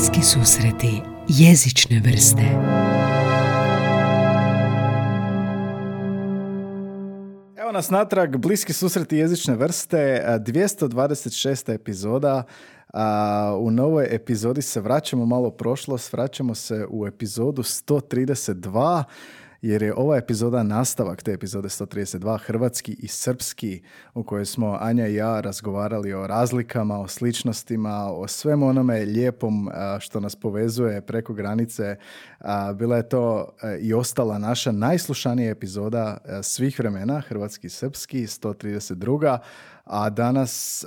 Bliski susreti jezične vrste Evo nas natrag, bliski susreti jezične vrste, 226. epizoda. U novoj epizodi se vraćamo malo prošlost, vraćamo se u epizodu 132 jer je ova epizoda nastavak te epizode 132, hrvatski i srpski, u kojoj smo Anja i ja razgovarali o razlikama, o sličnostima, o svem onome lijepom što nas povezuje preko granice. Bila je to i ostala naša najslušanija epizoda svih vremena, hrvatski i srpski, 132 a danas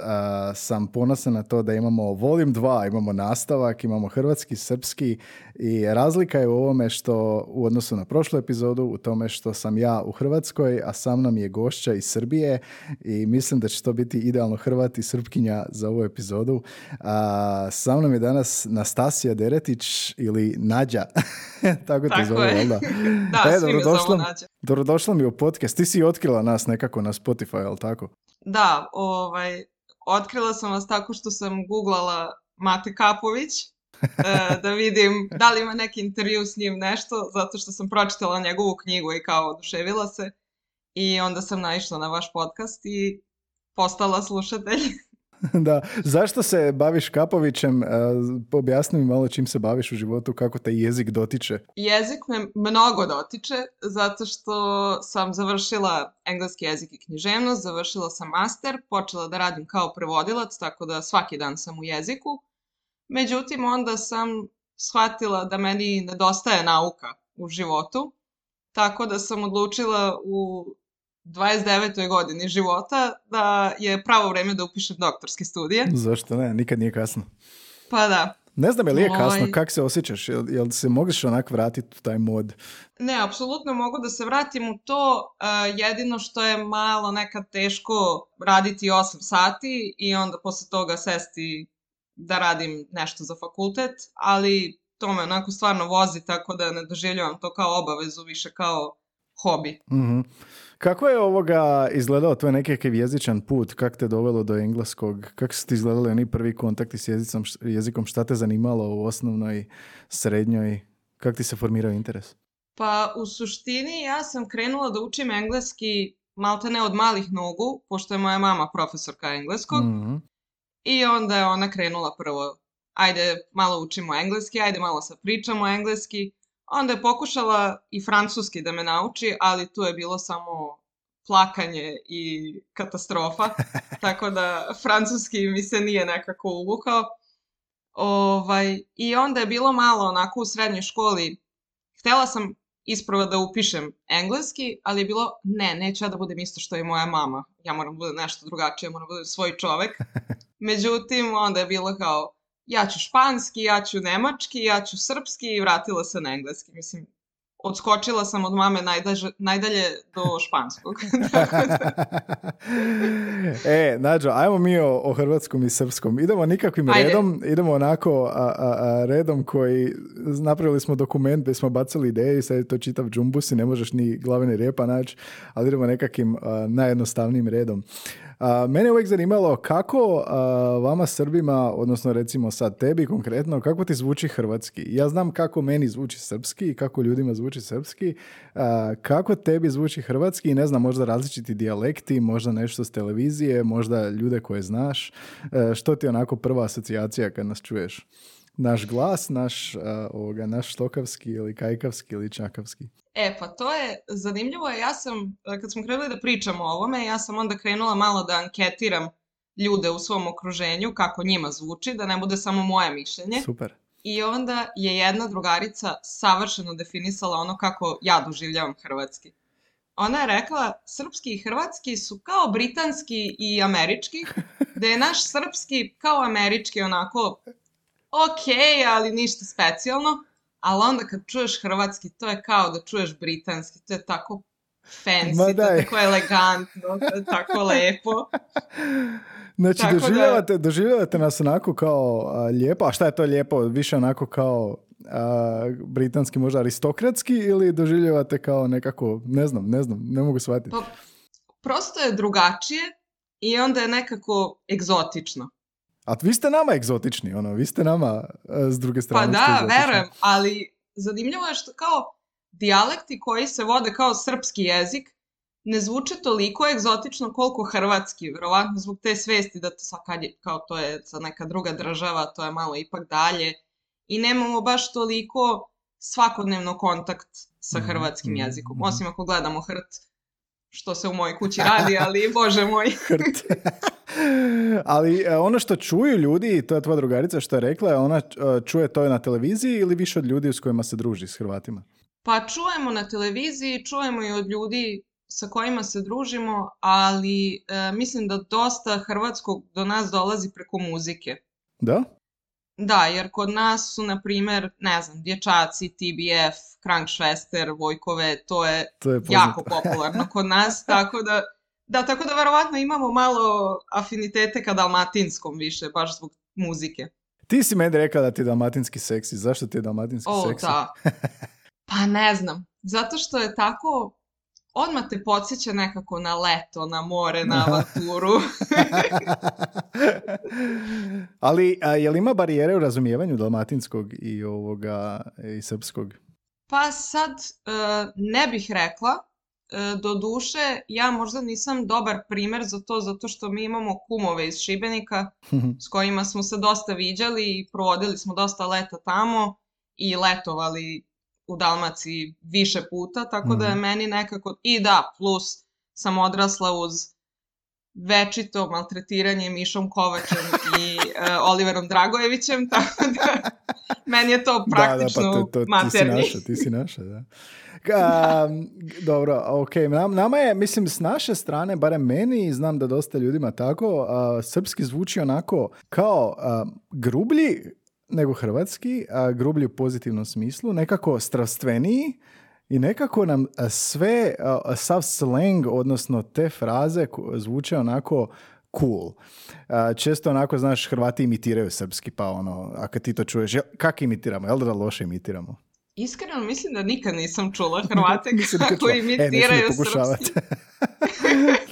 sam ponosan na to da imamo volim dva, imamo nastavak, imamo hrvatski, srpski i razlika je u ovome što u odnosu na prošlu epizodu u tome što sam ja u Hrvatskoj, a sa mnom je gošća iz Srbije i mislim da će to biti idealno Hrvat i Srpkinja za ovu epizodu. A, sa mnom je danas Nastasija Deretić ili Nađa. Tako te zove, da? da, e, svi Dobrodošla mi u podcast. Ti si otkrila nas nekako na Spotify, ali tako? Da, ovaj, otkrila sam vas tako što sam googlala Mate Kapović e, da vidim da li ima neki intervju s njim nešto, zato što sam pročitala njegovu knjigu i kao oduševila se. I onda sam naišla na vaš podcast i postala slušatelj. da, zašto se baviš Kapovićem? Objasni mi malo čim se baviš u životu, kako te jezik dotiče. Jezik me mnogo dotiče, zato što sam završila engleski jezik i književnost, završila sam master, počela da radim kao prevodilac, tako da svaki dan sam u jeziku. Međutim, onda sam shvatila da meni nedostaje nauka u životu, tako da sam odlučila u 29. godini života da je pravo vreme da upišem doktorske studije. Zašto ne? Nikad nije kasno. Pa da. Ne znam je li je kasno, kako se osjećaš? Jel, jel se možeš onak vratiti u taj mod? Ne, apsolutno mogu da se vratim u to. jedino što je malo nekad teško raditi 8 sati i onda posle toga sesti da radim nešto za fakultet, ali to me onako stvarno vozi tako da ne doživljavam to kao obavezu, više kao hobi. Mhm. Kako je ovoga izgledao tvoj nekakav jezičan put? Kako te dovelo do engleskog? Kako su ti izgledali oni prvi kontakti s jezicom, jezikom? Šta te zanimalo u osnovnoj, srednjoj? Kako ti se formirao interes? Pa u suštini ja sam krenula da učim engleski malte ne od malih nogu, pošto je moja mama profesorka engleskog. mm I onda je ona krenula prvo, ajde malo učimo engleski, ajde malo sad pričamo engleski. Onda je pokušala i francuski da me nauči, ali tu je bilo samo plakanje i katastrofa, tako da francuski mi se nije nekako uvukao. Ovaj, I onda je bilo malo onako u srednjoj školi, htjela sam ispravo da upišem engleski, ali je bilo, ne, neću ja da budem isto što je moja mama, ja moram da budem nešto drugačije, moram da budem svoj čovek. Međutim, onda je bilo kao, ja ću španski, ja ću nemački, ja ću srpski i vratila se na engleski. Mislim, odskočila sam od mame najdalje do španskog. e, Nađo, ajmo mi o, hrvatskom i srpskom. Idemo nikakvim redom, idemo onako a, redom koji, napravili smo dokument gdje smo bacili ideje i sad je to čitav džumbus i ne možeš ni glavene rijepa naći, ali idemo nekakvim najjednostavnijim redom. A, mene je uvijek zanimalo kako vama Srbima, odnosno recimo sad tebi konkretno, kako ti zvuči hrvatski? Ja znam kako meni zvuči srpski i kako ljudima zvuči srpski. kako tebi zvuči hrvatski ne znam, možda različiti dijalekti, možda nešto s televizije, možda ljude koje znaš. E, što ti onako prva asocijacija kad nas čuješ? Naš glas, naš, ovoga, naš štokavski ili kajkavski ili čakavski. E, pa to je zanimljivo. Ja sam, kad smo krenuli da pričamo o ovome, ja sam onda krenula malo da anketiram ljude u svom okruženju, kako njima zvuči, da ne bude samo moje mišljenje. Super. I onda je jedna drugarica savršeno definisala ono kako ja doživljavam hrvatski. Ona je rekla, srpski i hrvatski su kao britanski i američki, da je naš srpski kao američki onako ok, ali ništa specijalno. Ali onda kad čuješ hrvatski, to je kao da čuješ britanski. To je tako fancy, to je tako elegantno, to je tako lepo. Znači, doživljavate, doživljavate nas onako kao lijepo, a šta je to lijepo? Više onako kao britanski, možda aristokratski ili doživljavate kao nekako, ne znam, ne znam, ne mogu shvatiti. Pa, prosto je drugačije i onda je nekako egzotično. A vi ste nama egzotični, ono, vi ste nama e, s druge strane. Pa da, verujem, ali zanimljivo je što kao dijalekti koji se vode kao srpski jezik ne zvuče toliko egzotično koliko hrvatski, vjerovatno zbog te svesti da to je, kao to je sa neka druga država, to je malo ipak dalje i nemamo baš toliko svakodnevno kontakt sa mhm, hrvatskim mhm, jezikom, mhm. osim ako gledamo hrt, što se u mojoj kući radi, ali bože moj. hrt. Ali e, ono što čuju ljudi, to je tvoja drugarica što je rekla, ona e, čuje to na televiziji ili više od ljudi s kojima se druži s Hrvatima? Pa čujemo na televiziji, čujemo i od ljudi sa kojima se družimo, ali e, mislim da dosta hrvatskog do nas dolazi preko muzike. Da? Da, jer kod nas su, na primjer, ne znam, dječaci, TBF, Krankšvester, Vojkove, to je, to je jako popularno kod nas, tako da, da, tako da verovatno imamo malo afinitete ka dalmatinskom više, baš zbog muzike. Ti si meni rekla da ti je dalmatinski seksi, zašto ti je dalmatinski o, seksi? Da. Pa ne znam, zato što je tako odmah te podsjeća nekako na leto, na more, na avanturu. Ali a, je li ima barijere u razumijevanju dalmatinskog i ovoga i srpskog? Pa sad e, ne bih rekla. E, do duše, ja možda nisam dobar primjer za to, zato što mi imamo kumove iz Šibenika s kojima smo se dosta viđali i provodili smo dosta leta tamo i letovali u Dalmaciji više puta, tako da je mhm. meni nekako, i da, plus sam odrasla uz večito maltretiranje Mišom Kovačem i uh, Oliverom Dragojevićem, tako da meni je to praktično da, da, pa to, to, materni. Ti si naša, ti si naša, da. dobro, ok. nama je, mislim, s naše strane, barem meni, znam da dosta ljudima tako, srpski zvuči onako kao grublji, nego hrvatski, a grublji u pozitivnom smislu, nekako strastveniji i nekako nam sve, sav slang, odnosno te fraze zvuče onako cool. Često onako, znaš, Hrvati imitiraju srpski, pa ono, a kad ti to čuješ, kak imitiramo, jel da loše imitiramo? Iskreno mislim da nikad nisam čula Hrvate kako imitiraju e, srpski.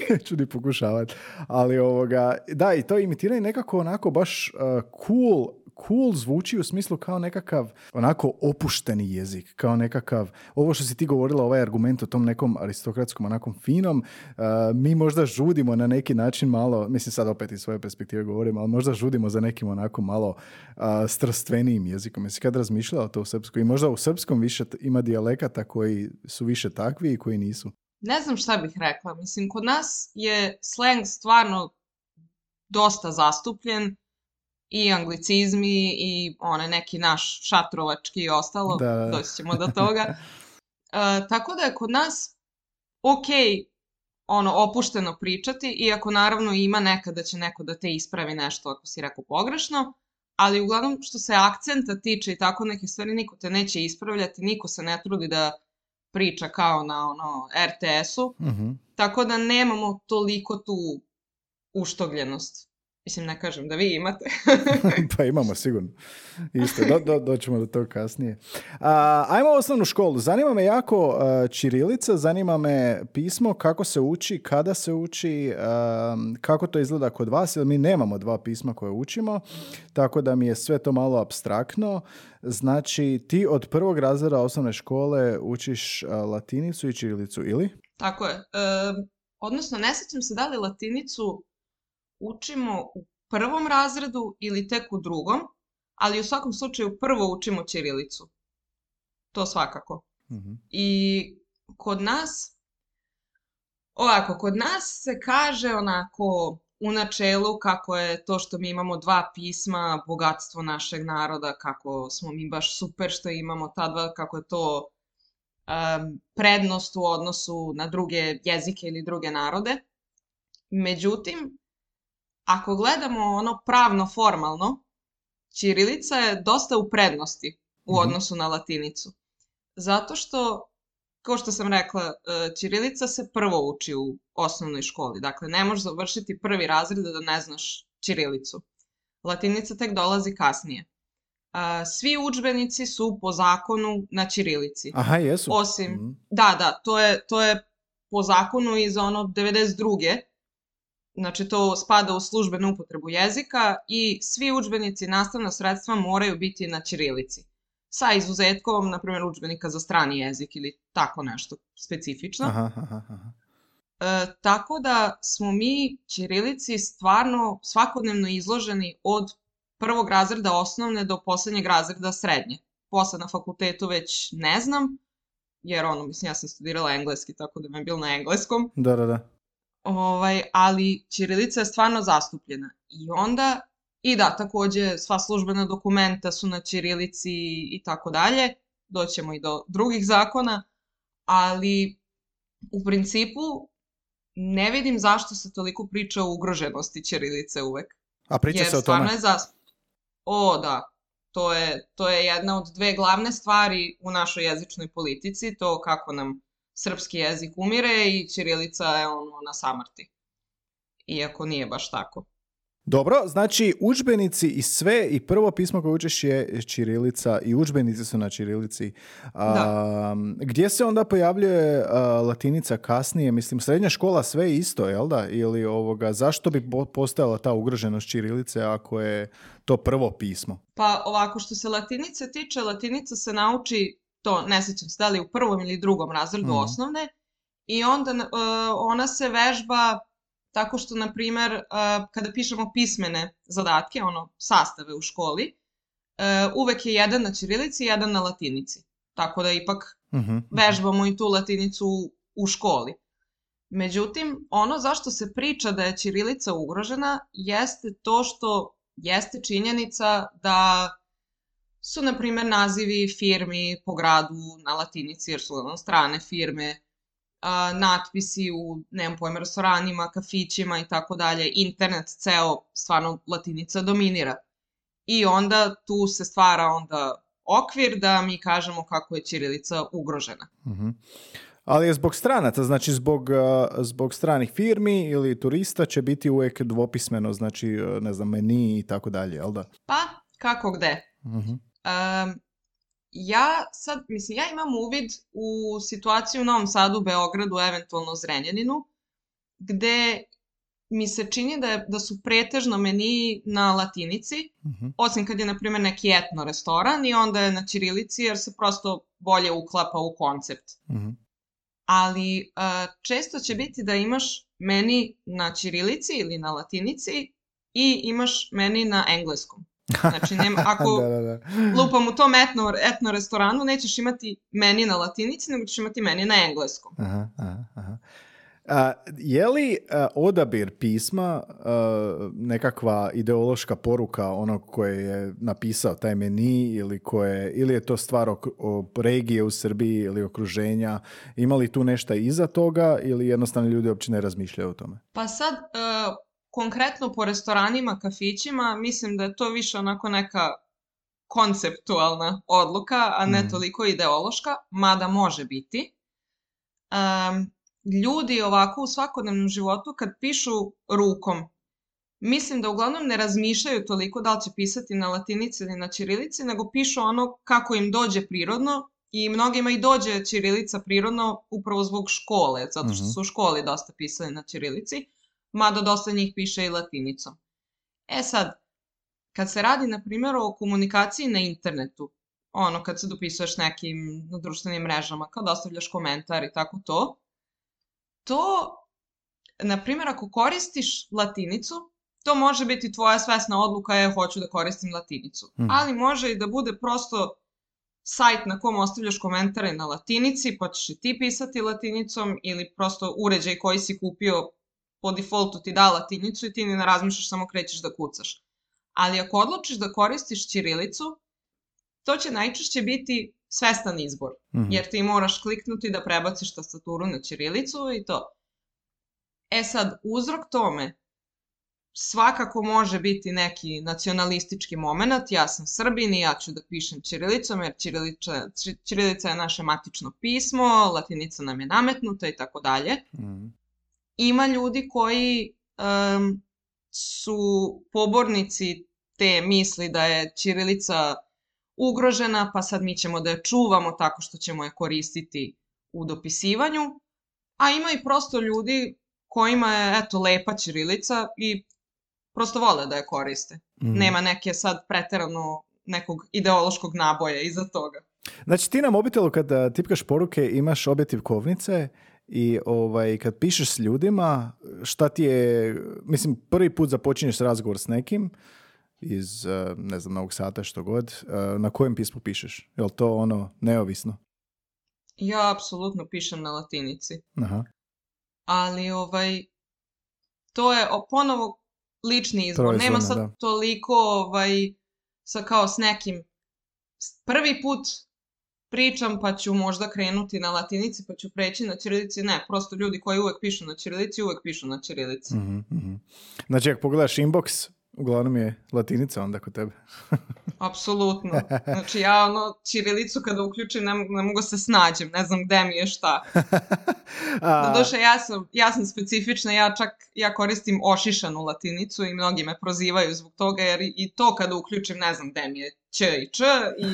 neću ni pokušavati. Ali ovoga, da, i to imitiranje nekako onako baš uh, cool cool zvuči u smislu kao nekakav onako opušteni jezik, kao nekakav, ovo što si ti govorila, ovaj argument o tom nekom aristokratskom onakom finom, uh, mi možda žudimo na neki način malo, mislim sad opet iz svoje perspektive govorim, ali možda žudimo za nekim onako malo uh, strastvenijim jezikom. Jesi kad razmišljala to u srpskom? I možda u srpskom više ima dijalekata koji su više takvi i koji nisu? Ne znam šta bih rekla. Mislim, kod nas je slang stvarno dosta zastupljen i anglicizmi i one neki naš šatrovački i ostalo, da. doći ćemo do toga. Uh, tako da je kod nas ok ono opušteno pričati, iako naravno ima nekada da će neko da te ispravi nešto ako si rekao pogrešno, ali uglavnom što se akcenta tiče i tako neke stvari, niko te neće ispravljati, niko se ne trudi da priča kao na ono RTS-u, uh-huh. tako da nemamo toliko tu uštogljenost. Mislim, ne kažem da vi imate. pa imamo, sigurno. Isto, do, do, doćemo do toga kasnije. A, ajmo u osnovnu školu. Zanima me jako uh, Čirilica, zanima me pismo, kako se uči, kada se uči, kako to izgleda kod vas, jer mi nemamo dva pisma koje učimo, tako da mi je sve to malo abstraktno. Znači, ti od prvog razreda osnovne škole učiš latinicu i čirilicu, ili? Tako je. odnosno, ne sjećam se da li latinicu učimo u prvom razredu ili tek u drugom, ali u svakom slučaju prvo učimo ćirilicu. To svakako. Mhm. I kod nas, ovako, kod nas se kaže onako u načelu kako je to što mi imamo dva pisma, bogatstvo našeg naroda, kako smo mi baš super što imamo ta dva, kako je to um, prednost u odnosu na druge jezike ili druge narode. Međutim, ako gledamo ono pravno formalno, Ćirilica je dosta u prednosti u mhm. odnosu na latinicu. Zato što, kao što sam rekla, Ćirilica se prvo uči u osnovnoj školi. Dakle, ne možeš završiti prvi razred da ne znaš Ćirilicu. Latinica tek dolazi kasnije. Svi udžbenici su po zakonu na Ćirilici. Aha, jesu. Osim, mm. da, da, to je, to je po zakonu iz ono 92 znači to spada u službenu upotrebu jezika i svi udžbenici i nastavna sredstva moraju biti na ćirilici. Sa izuzetkom, na primjer, udžbenika za strani jezik ili tako nešto specifično. Aha, aha, aha. E, tako da smo mi ćirilici stvarno svakodnevno izloženi od prvog razreda osnovne do poslednjeg razreda srednje. Posle na fakultetu već ne znam, jer ono, mislim, ja sam studirala engleski, tako da mi je bilo na engleskom. Da, da, da. Ovaj, ali ćirilica je stvarno zastupljena. I onda, i da, takođe, sva službena dokumenta su na ćirilici i tako dalje. Doćemo i do drugih zakona, ali u principu ne vidim zašto se toliko priča o ugroženosti ćirilice uvek. A priča Jer se o stvarno tome? je zas... O, da. To je, to je jedna od dve glavne stvari u našoj jezičnoj politici, to kako nam srpski jezik umire i ćirilica je ono na samrti. Iako nije baš tako. Dobro, znači udžbenici i sve i prvo pismo koje učeš je ćirilica i udžbenici su na ćirilici. A, Gdje se onda pojavljuje a, latinica kasnije? Mislim, srednja škola sve je isto, jel da? Ili ovoga, zašto bi po- postojala ta ugroženost ćirilice ako je to prvo pismo? Pa ovako što se latinice tiče, latinica se nauči, to ne sećam se da li u prvom ili drugom razredu Mhm. osnovne, i onda uh, ona se vežba tako što, na primer, uh, kada pišemo pismene zadatke, ono, sastave u školi, uh, uvek je jedan na ćirilici i jedan na latinici. Tako da ipak Mhm. vežbamo i tu latinicu u, u školi. Međutim, ono zašto se priča da je ćirilica ugrožena jeste to što jeste činjenica da su, na primjer, nazivi firmi po gradu na latinici, jer su ono strane firme, a, natpisi u, nemam pojma, restoranima, kafićima i tako dalje, internet ceo, stvarno latinica dominira. I onda tu se stvara onda okvir da mi kažemo kako je ćirilica ugrožena. Mhm. Ali je zbog stranaca, znači zbog, zbog stranih firmi ili turista će biti uvijek dvopismeno, znači a, ne znam, meni i tako dalje, jel da? Pa, kako gde? Mhm. Um, ja sad, mislim, ja imam uvid u situaciju u Novom Sadu, Beogradu, eventualno Zrenjaninu, gde mi se čini da, je, da su pretežno meni na latinici, Mhm. osim kad je, na primjer, neki etno restoran i onda je na ćirilici jer se prosto bolje uklapa u koncept. Mhm. Ali uh, često će biti da imaš meni na ćirilici ili na latinici i imaš meni na engleskom. Znači, nema, ako da, da, da. lupam u tom etno, etno restoranu, nećeš imati meni na latinici, nego ćeš imati meni na engleskom. Aha, aha, aha. A, je li a, odabir pisma a, nekakva ideološka poruka onog koje je napisao taj meni ili, koje, ili je to stvar o, o regije u Srbiji ili okruženja? Ima li tu nešto iza toga ili jednostavno ljudi uopće ne razmišljaju o tome? Pa sad, konkretno po restoranima, kafićima, mislim da je to više onako neka konceptualna odluka, a ne Mhm. toliko ideološka, mada može biti. Um, ljudi ovako u svakodnevnom životu kad pišu rukom, mislim da uglavnom ne razmišljaju toliko da li će pisati na latinici ili na ćirilici, nego pišu ono kako im dođe prirodno i mnogima i dođe ćirilica prirodno upravo zbog škole, zato što Mhm. su u školi dosta pisali na ćirilici, mada dosta njih piše i latinicom. E sad, kad se radi, na primjer, o komunikaciji na internetu, ono, kad se dopisuješ nekim na društvenim mrežama, kad ostavljaš komentar i tako to, to, na primjer, ako koristiš latinicu, to može biti tvoja svesna odluka, je hoću da koristim latinicu. Mhm. Ali može i da bude prosto sajt na kom ostavljaš komentare na latinici, pa ćeš i ti pisati latinicom, ili prosto uređaj koji si kupio po defaultu ti da latinicu i ti ni ne razmišljaš, samo krećeš da kucaš. Ali ako odlučiš da koristiš ćirilicu, to će najčešće biti svestan izbor, Mhm. jer ti moraš kliknuti da prebaciš tastaturu na ćirilicu i to. E sad, uzrok tome svakako može biti neki nacionalistički moment, ja sam Srbin i ja ću da pišem ćirilicom, jer ćirilica, ći- ćirilica je naše matično pismo, latinica nam je nametnuta i tako dalje Mhm. Ima ljudi koji um, su pobornici te misli da je ćirilica ugrožena, pa sad mi ćemo da je čuvamo tako što ćemo je koristiti u dopisivanju, a ima i prosto ljudi kojima je, eto, lepa ćirilica i prosto vole da je koriste. Mm. Nema neke sad preterano nekog ideološkog naboja iza toga. Znači ti na mobitelu kada tipkaš poruke imaš objektiv kovnice i ovaj, kad pišeš s ljudima, šta ti je, mislim, prvi put započinješ razgovor s nekim iz, eh, ne znam, Novog Sata, što god, eh, na kojem pismu pišeš? Je li to ono neovisno? Ja apsolutno pišem na latinici. Aha. Ali ovaj, to je ponovo lični izbor. Nema sad toliko ovaj, sa kao s nekim prvi put pričam pa ću možda krenuti na latinici pa ću preći na ćirilici. Ne, prosto ljudi koji uvek pišu na ćirilici, uvek pišu na ćirilici. mm Znači, ako pogledaš inbox, uglavnom je latinica onda kod tebe. Apsolutno. Znači ja ono, čirilicu kada uključim ne, ne mogu se snađem, ne znam gde mi je šta. Doduše ja sam, ja sam specifična, ja čak ja koristim ošišanu latinicu i mnogi me prozivaju zbog toga jer i to kada uključim ne znam gde mi je Č i Č i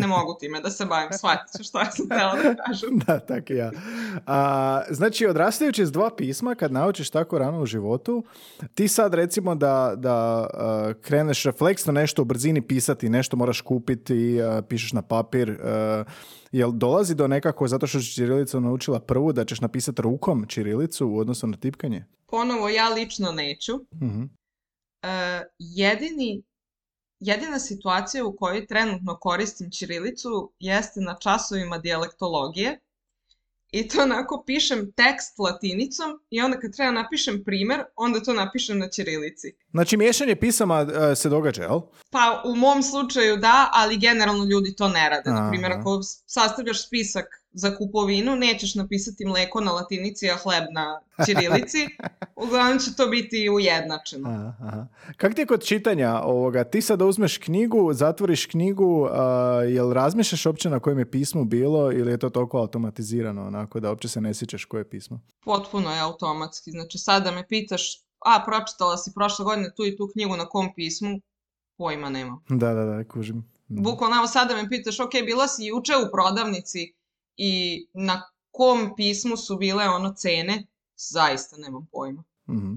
ne mogu time da se bavim, shvatit ću što ja sam htjela da kažem. da, tako ja. A, znači, odrastajući s dva pisma, kad naučiš tako rano u životu, ti sad recimo da, da kreneš refleksno nešto u brzini pisati, nešto moraš kupiti, pišeš na papir, jel dolazi do nekako, zato što si Čirilicu naučila prvu, da ćeš napisati rukom Čirilicu u odnosu na tipkanje? Ponovo, ja lično neću. uh jedini jedina situacija u kojoj trenutno koristim ćirilicu jeste na časovima dijalektologije i to onako pišem tekst latinicom i onda kad treba napišem primer, onda to napišem na ćirilici. Znači miješanje pisama e, se događa, jel? Pa u mom slučaju da, ali generalno ljudi to ne rade. Na primjer, ako sastavljaš spisak za kupovinu, nećeš napisati mleko na latinici, a hleb na ćirilici. Uglavnom će to biti ujednačeno. Aha, Kak ti je kod čitanja ovoga? Ti sad uzmeš knjigu, zatvoriš knjigu, jel razmišljaš uopće na kojem je pismu bilo ili je to toliko automatizirano, onako da uopće se ne sjećaš koje je pismo? Potpuno je automatski. Znači sada me pitaš, a pročitala si prošle godine tu i tu knjigu na kom pismu, pojma nema. Da, da, da, kužim. Bukvalno, evo sada me pitaš, ok, bila si juče u prodavnici, i na kom pismu su bile ono cene, zaista nemam pojma. mm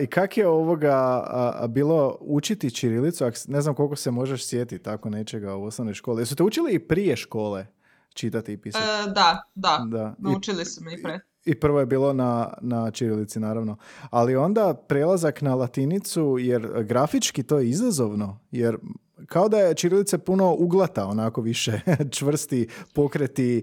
I kak je ovoga a, bilo učiti čirilicu? Ne znam koliko se možeš sjetiti tako nečega u osnovnoj školi. Jesu te učili i prije škole čitati i pisati? E, da, da, da. Naučili su me i pre. I prvo je bilo na, na čirilici, naravno. Ali onda prelazak na latinicu, jer grafički to je izazovno, jer kao da je Čirilice puno uglata, onako više čvrsti pokreti,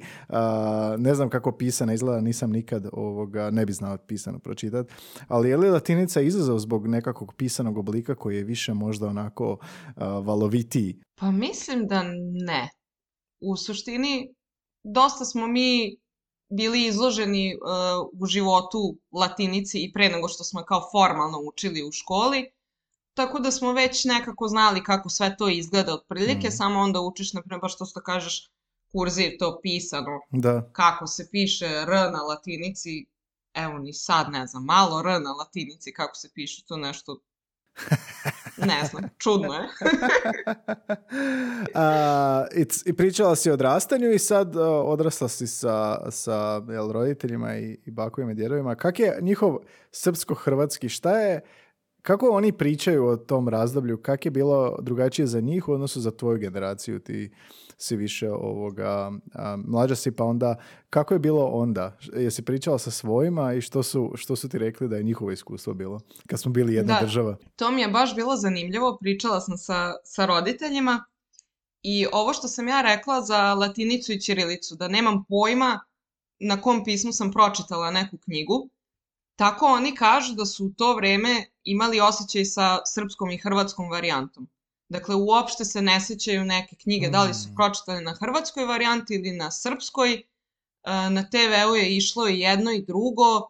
ne znam kako pisana izgleda, nisam nikad ovoga, ne bi znao pisano pročitati, ali je li latinica izazov zbog nekakvog pisanog oblika koji je više možda onako valovitiji? Pa mislim da ne. U suštini, dosta smo mi bili izloženi u životu latinici i pre nego što smo kao formalno učili u školi, tako da smo već nekako znali kako sve to izgleda otprilike, mm. samo onda učiš, na primjer, baš to što kažeš, kurziv to pisano, da. kako se piše R na latinici, evo ni sad ne znam, malo R na latinici, kako se piše, to nešto ne znam, čudno je. I pričala si o odrastanju i sad uh, odrasla si sa, sa jel, roditeljima i, i bakovima i djedovima. Kak je njihov srpsko-hrvatski, šta je, kako oni pričaju o tom razdoblju? Kak je bilo drugačije za njih u odnosu za tvoju generaciju? Ti si više ovoga, mlađa si pa onda, kako je bilo onda? Jesi pričala sa svojima i što su, što su ti rekli da je njihovo iskustvo bilo? Kad smo bili jedna da, država. To mi je baš bilo zanimljivo. Pričala sam sa, sa roditeljima i ovo što sam ja rekla za latinicu i ćirilicu, da nemam pojma na kom pismu sam pročitala neku knjigu, tako oni kažu da su u to vreme imali osjećaj sa srpskom i hrvatskom varijantom. Dakle, uopšte se ne sjećaju neke knjige, da li su mm. pročitali na hrvatskoj varijanti ili na srpskoj. E, na TV-u je išlo i jedno i drugo.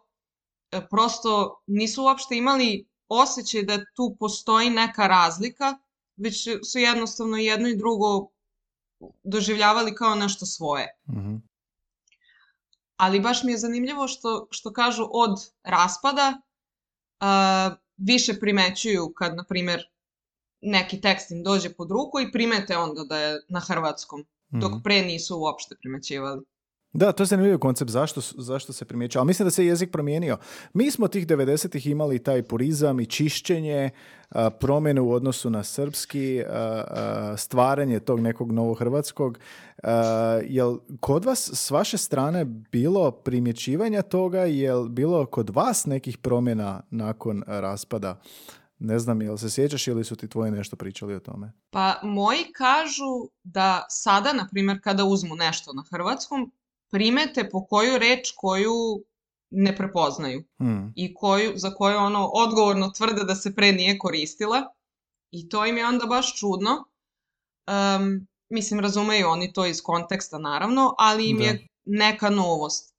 E, prosto nisu uopšte imali osjećaj da tu postoji neka razlika, već su jednostavno jedno i drugo doživljavali kao nešto svoje. Mhm. Ali baš mi je zanimljivo što, što kažu od raspada, više primećuju kad, na primjer, neki tekst im dođe pod ruku i primete onda da je na hrvatskom, dok mhm. pre nisu uopšte primećivali. Da, to je zanimljiv koncept. Zašto, zašto se primjećuje? Ali mislim da se jezik promijenio. Mi smo tih 90-ih imali taj purizam i čišćenje, promjene u odnosu na srpski, stvaranje tog nekog novohrvatskog. Jel kod vas s vaše strane bilo primjećivanja toga? Jel bilo kod vas nekih promjena nakon raspada? Ne znam, jel se sjećaš ili su ti tvoji nešto pričali o tome? Pa moji kažu da sada, na primjer, kada uzmu nešto na hrvatskom, primete po koju reč koju ne prepoznaju hmm. i koju, za koju ono odgovorno tvrde da se pre nije koristila i to im je onda baš čudno. Um, mislim, razumeju oni to iz konteksta naravno, ali im je neka novost.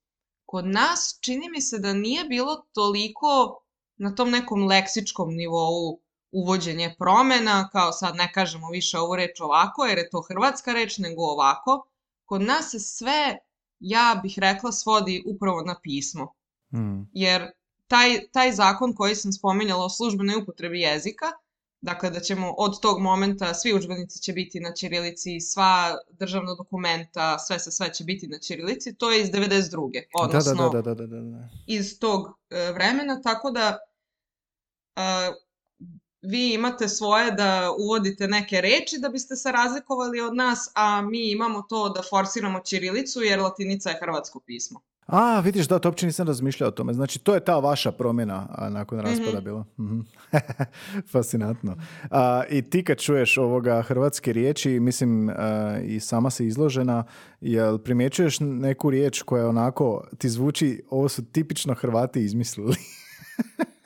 Kod nas čini mi se da nije bilo toliko na tom nekom leksičkom nivou uvođenje promjena, kao sad ne kažemo više ovu reč ovako, jer je to hrvatska reč, nego ovako. Kod nas se sve ja bih rekla svodi upravo na pismo. Hmm. Jer taj, taj zakon koji sam spominjala o službenoj upotrebi jezika, dakle da ćemo od tog momenta svi udžbenici će biti na ćirilici, sva državna dokumenta, sve se sve će biti na ćirilici, to je iz 92. Odnosno da, da, da, da, iz tog e, vremena, tako da e, vi imate svoje da uvodite neke reči da biste se razlikovali od nas, a mi imamo to da forsiramo ćirilicu jer latinica je hrvatsko pismo. A, vidiš, da, to uopće nisam razmišljao o tome. Znači, to je ta vaša promjena a, nakon raspada mm bila. mm Fascinantno. A, I ti kad čuješ ovoga hrvatske riječi, mislim, i sama si izložena, jel primjećuješ neku riječ koja onako ti zvuči, ovo su tipično Hrvati izmislili?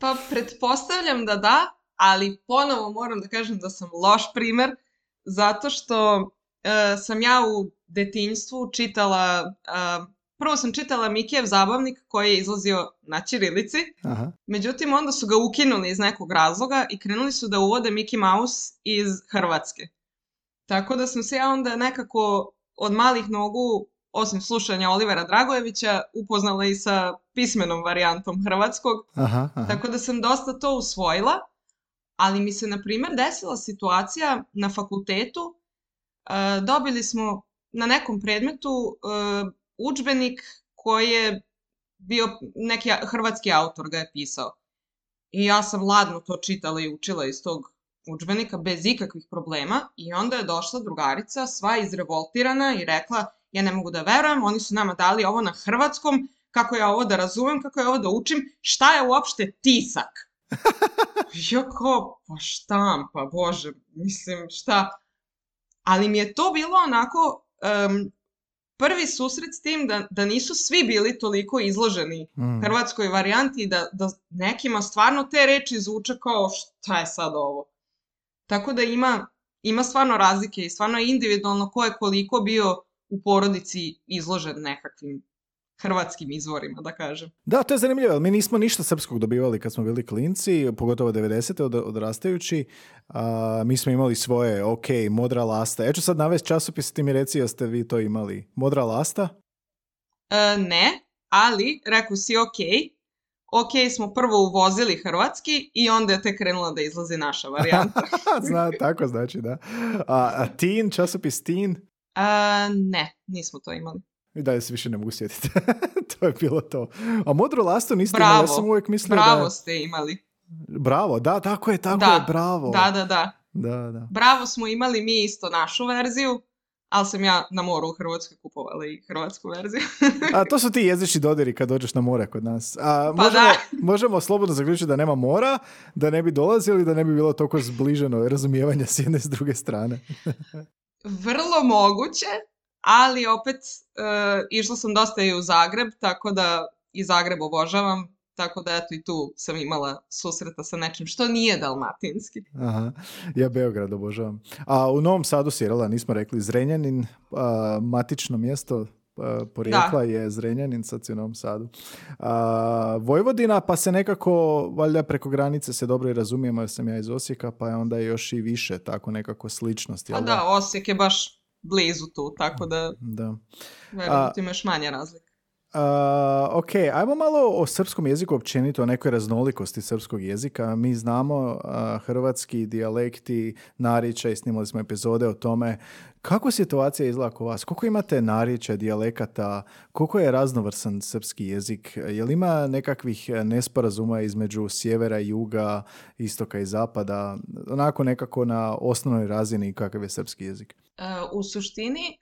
Pa pretpostavljam da da, ali ponovo moram da kažem da sam loš primer, zato što e, sam ja u detinjstvu čitala, e, prvo sam čitala Mikijev zabavnik koji je izlazio na Čirilici, Aha. međutim onda su ga ukinuli iz nekog razloga i krenuli su da uvode Mickey Mouse iz Hrvatske. Tako da sam se ja onda nekako od malih nogu osim slušanja Olivera Dragojevića, upoznala i sa pismenom varijantom hrvatskog. Aha, Tako da sam dosta to usvojila, ali mi se, na primjer, desila situacija na fakultetu. E, dobili smo na nekom predmetu uh, udžbenik koji je bio neki hrvatski autor ga je pisao. I ja sam ladno to čitala i učila iz tog udžbenika bez ikakvih problema i onda je došla drugarica sva izrevoltirana i rekla ja ne mogu da verujem, oni su nama dali ovo na hrvatskom, kako ja ovo da razumem, kako ja ovo da učim, šta je uopšte tisak? ja kao, pa štampa, bože, mislim, šta? Ali mi je to bilo onako prvi susret s tim da, da nisu svi bili toliko izloženi mm. hrvatskoj varijanti da, da nekima stvarno te reči zvuče kao šta je sad ovo. Tako da ima, ima stvarno razlike i stvarno je individualno ko je koliko bio u porodici izložen nekakvim hrvatskim izvorima, da kažem. Da, to je zanimljivo. Mi nismo ništa srpskog dobivali kad smo bili klinci, pogotovo 90. Od, odrastajući. A, mi smo imali svoje, ok, Modra lasta. Ja ću sad navesti časopis, ti mi reci jeste vi to imali. Modra lasta? E, ne, ali rekao si ok. Ok, smo prvo uvozili hrvatski i onda je te krenula da izlazi naša varijanta. Zna, tako znači, da. A, a Teen, časopis Teen? Ne, nismo to imali. I dalje se više ne mogu sjetiti. to je bilo to. A modro lasto niste bravo, imali, ja sam uvijek mislio bravo da... ste imali. Bravo, da, tako je, tako je, bravo. Da, da, da. Da, da. Bravo smo imali mi isto našu verziju, ali sam ja na moru u Hrvatskoj kupovala i hrvatsku verziju. A to su ti jezični dodiri kad dođeš na more kod nas. A, pa možemo, možemo slobodno zaključiti da nema mora, da ne bi dolazili, da ne bi bilo toliko zbliženo razumijevanja s jedne s druge strane. Vrlo moguće, ali opet uh, išla sam dosta i u Zagreb, tako da i Zagreb obožavam, tako da eto i tu sam imala susreta sa nečim što nije dalmatinski. Aha, ja Beograd obožavam. A u Novom Sadu si nismo rekli, Zrenjanin, matično mjesto, porijekla je Zrenjanin, u Novom Sadu. A, Vojvodina, pa se nekako, valjda preko granice se dobro i razumijemo, jer sam ja iz Osijeka, pa je onda još i više tako nekako sličnosti. Pa da, Osijek je baš blizu tu, tako da, da. imaš manje razlike. Ok, ajmo malo o srpskom jeziku općenito, o nekoj raznolikosti srpskog jezika. Mi znamo hrvatski dijalekti, narječaj, snimali smo epizode o tome. Kako situacija izgleda kod vas? Koliko imate narječa, dijalekata? Koliko je raznovrsan srpski jezik? Je li ima nekakvih nesporazuma između sjevera i juga, istoka i zapada? Onako nekako na osnovnoj razini kakav je srpski jezik? E, u suštini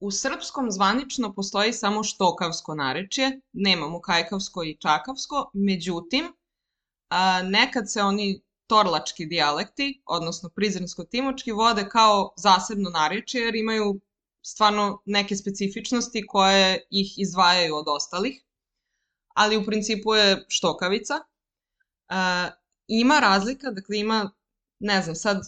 u srpskom zvanično postoji samo štokavsko narečje, nemamo kajkavsko i čakavsko, međutim, a, nekad se oni torlački dijalekti, odnosno prizrensko-timočki, vode kao zasebno narečje jer imaju stvarno neke specifičnosti koje ih izdvajaju od ostalih, ali u principu je štokavica. A, ima razlika, dakle ima ne znam, sad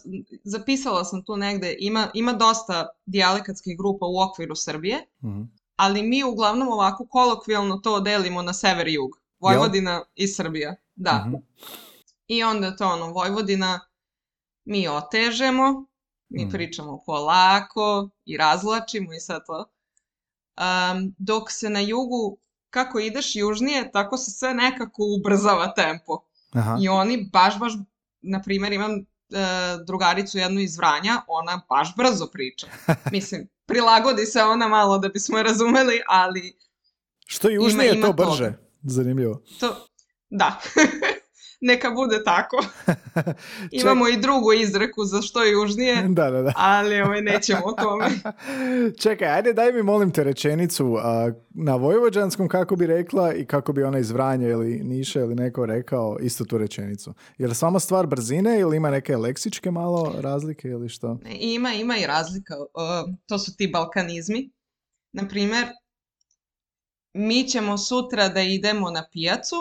zapisala sam tu negde, ima, ima dosta dijalekatskih grupa u okviru Srbije, mm -hmm. ali mi uglavnom ovako kolokvijalno to delimo na sever i jug. Vojvodina Jel? i Srbija, da. Mm -hmm. I onda to ono, Vojvodina mi otežemo, mi mm. pričamo polako i razlačimo i sve to. Um, dok se na jugu, kako ideš južnije, tako se sve nekako ubrzava tempo. Aha. I oni baš, baš, na primjer, imam drugaricu jednu iz Vranja, ona baš brzo priča. Mislim, prilagodi se ona malo da bismo je razumeli, ali... Što južnije ima, ima to brže. Toga. Zanimljivo. To, da. neka bude tako. Imamo i drugu izreku za što je južnije, da, da, da. ali ovaj, nećemo o tome. Čekaj, ajde daj mi molim te rečenicu a, na vojvođanskom kako bi rekla i kako bi ona iz Vranja ili Niša ili neko rekao istu tu rečenicu. Je li samo stvar brzine ili ima neke leksičke malo razlike ili što? Ima, ima i razlika. Uh, to su ti balkanizmi. Naprimer, mi ćemo sutra da idemo na pijacu,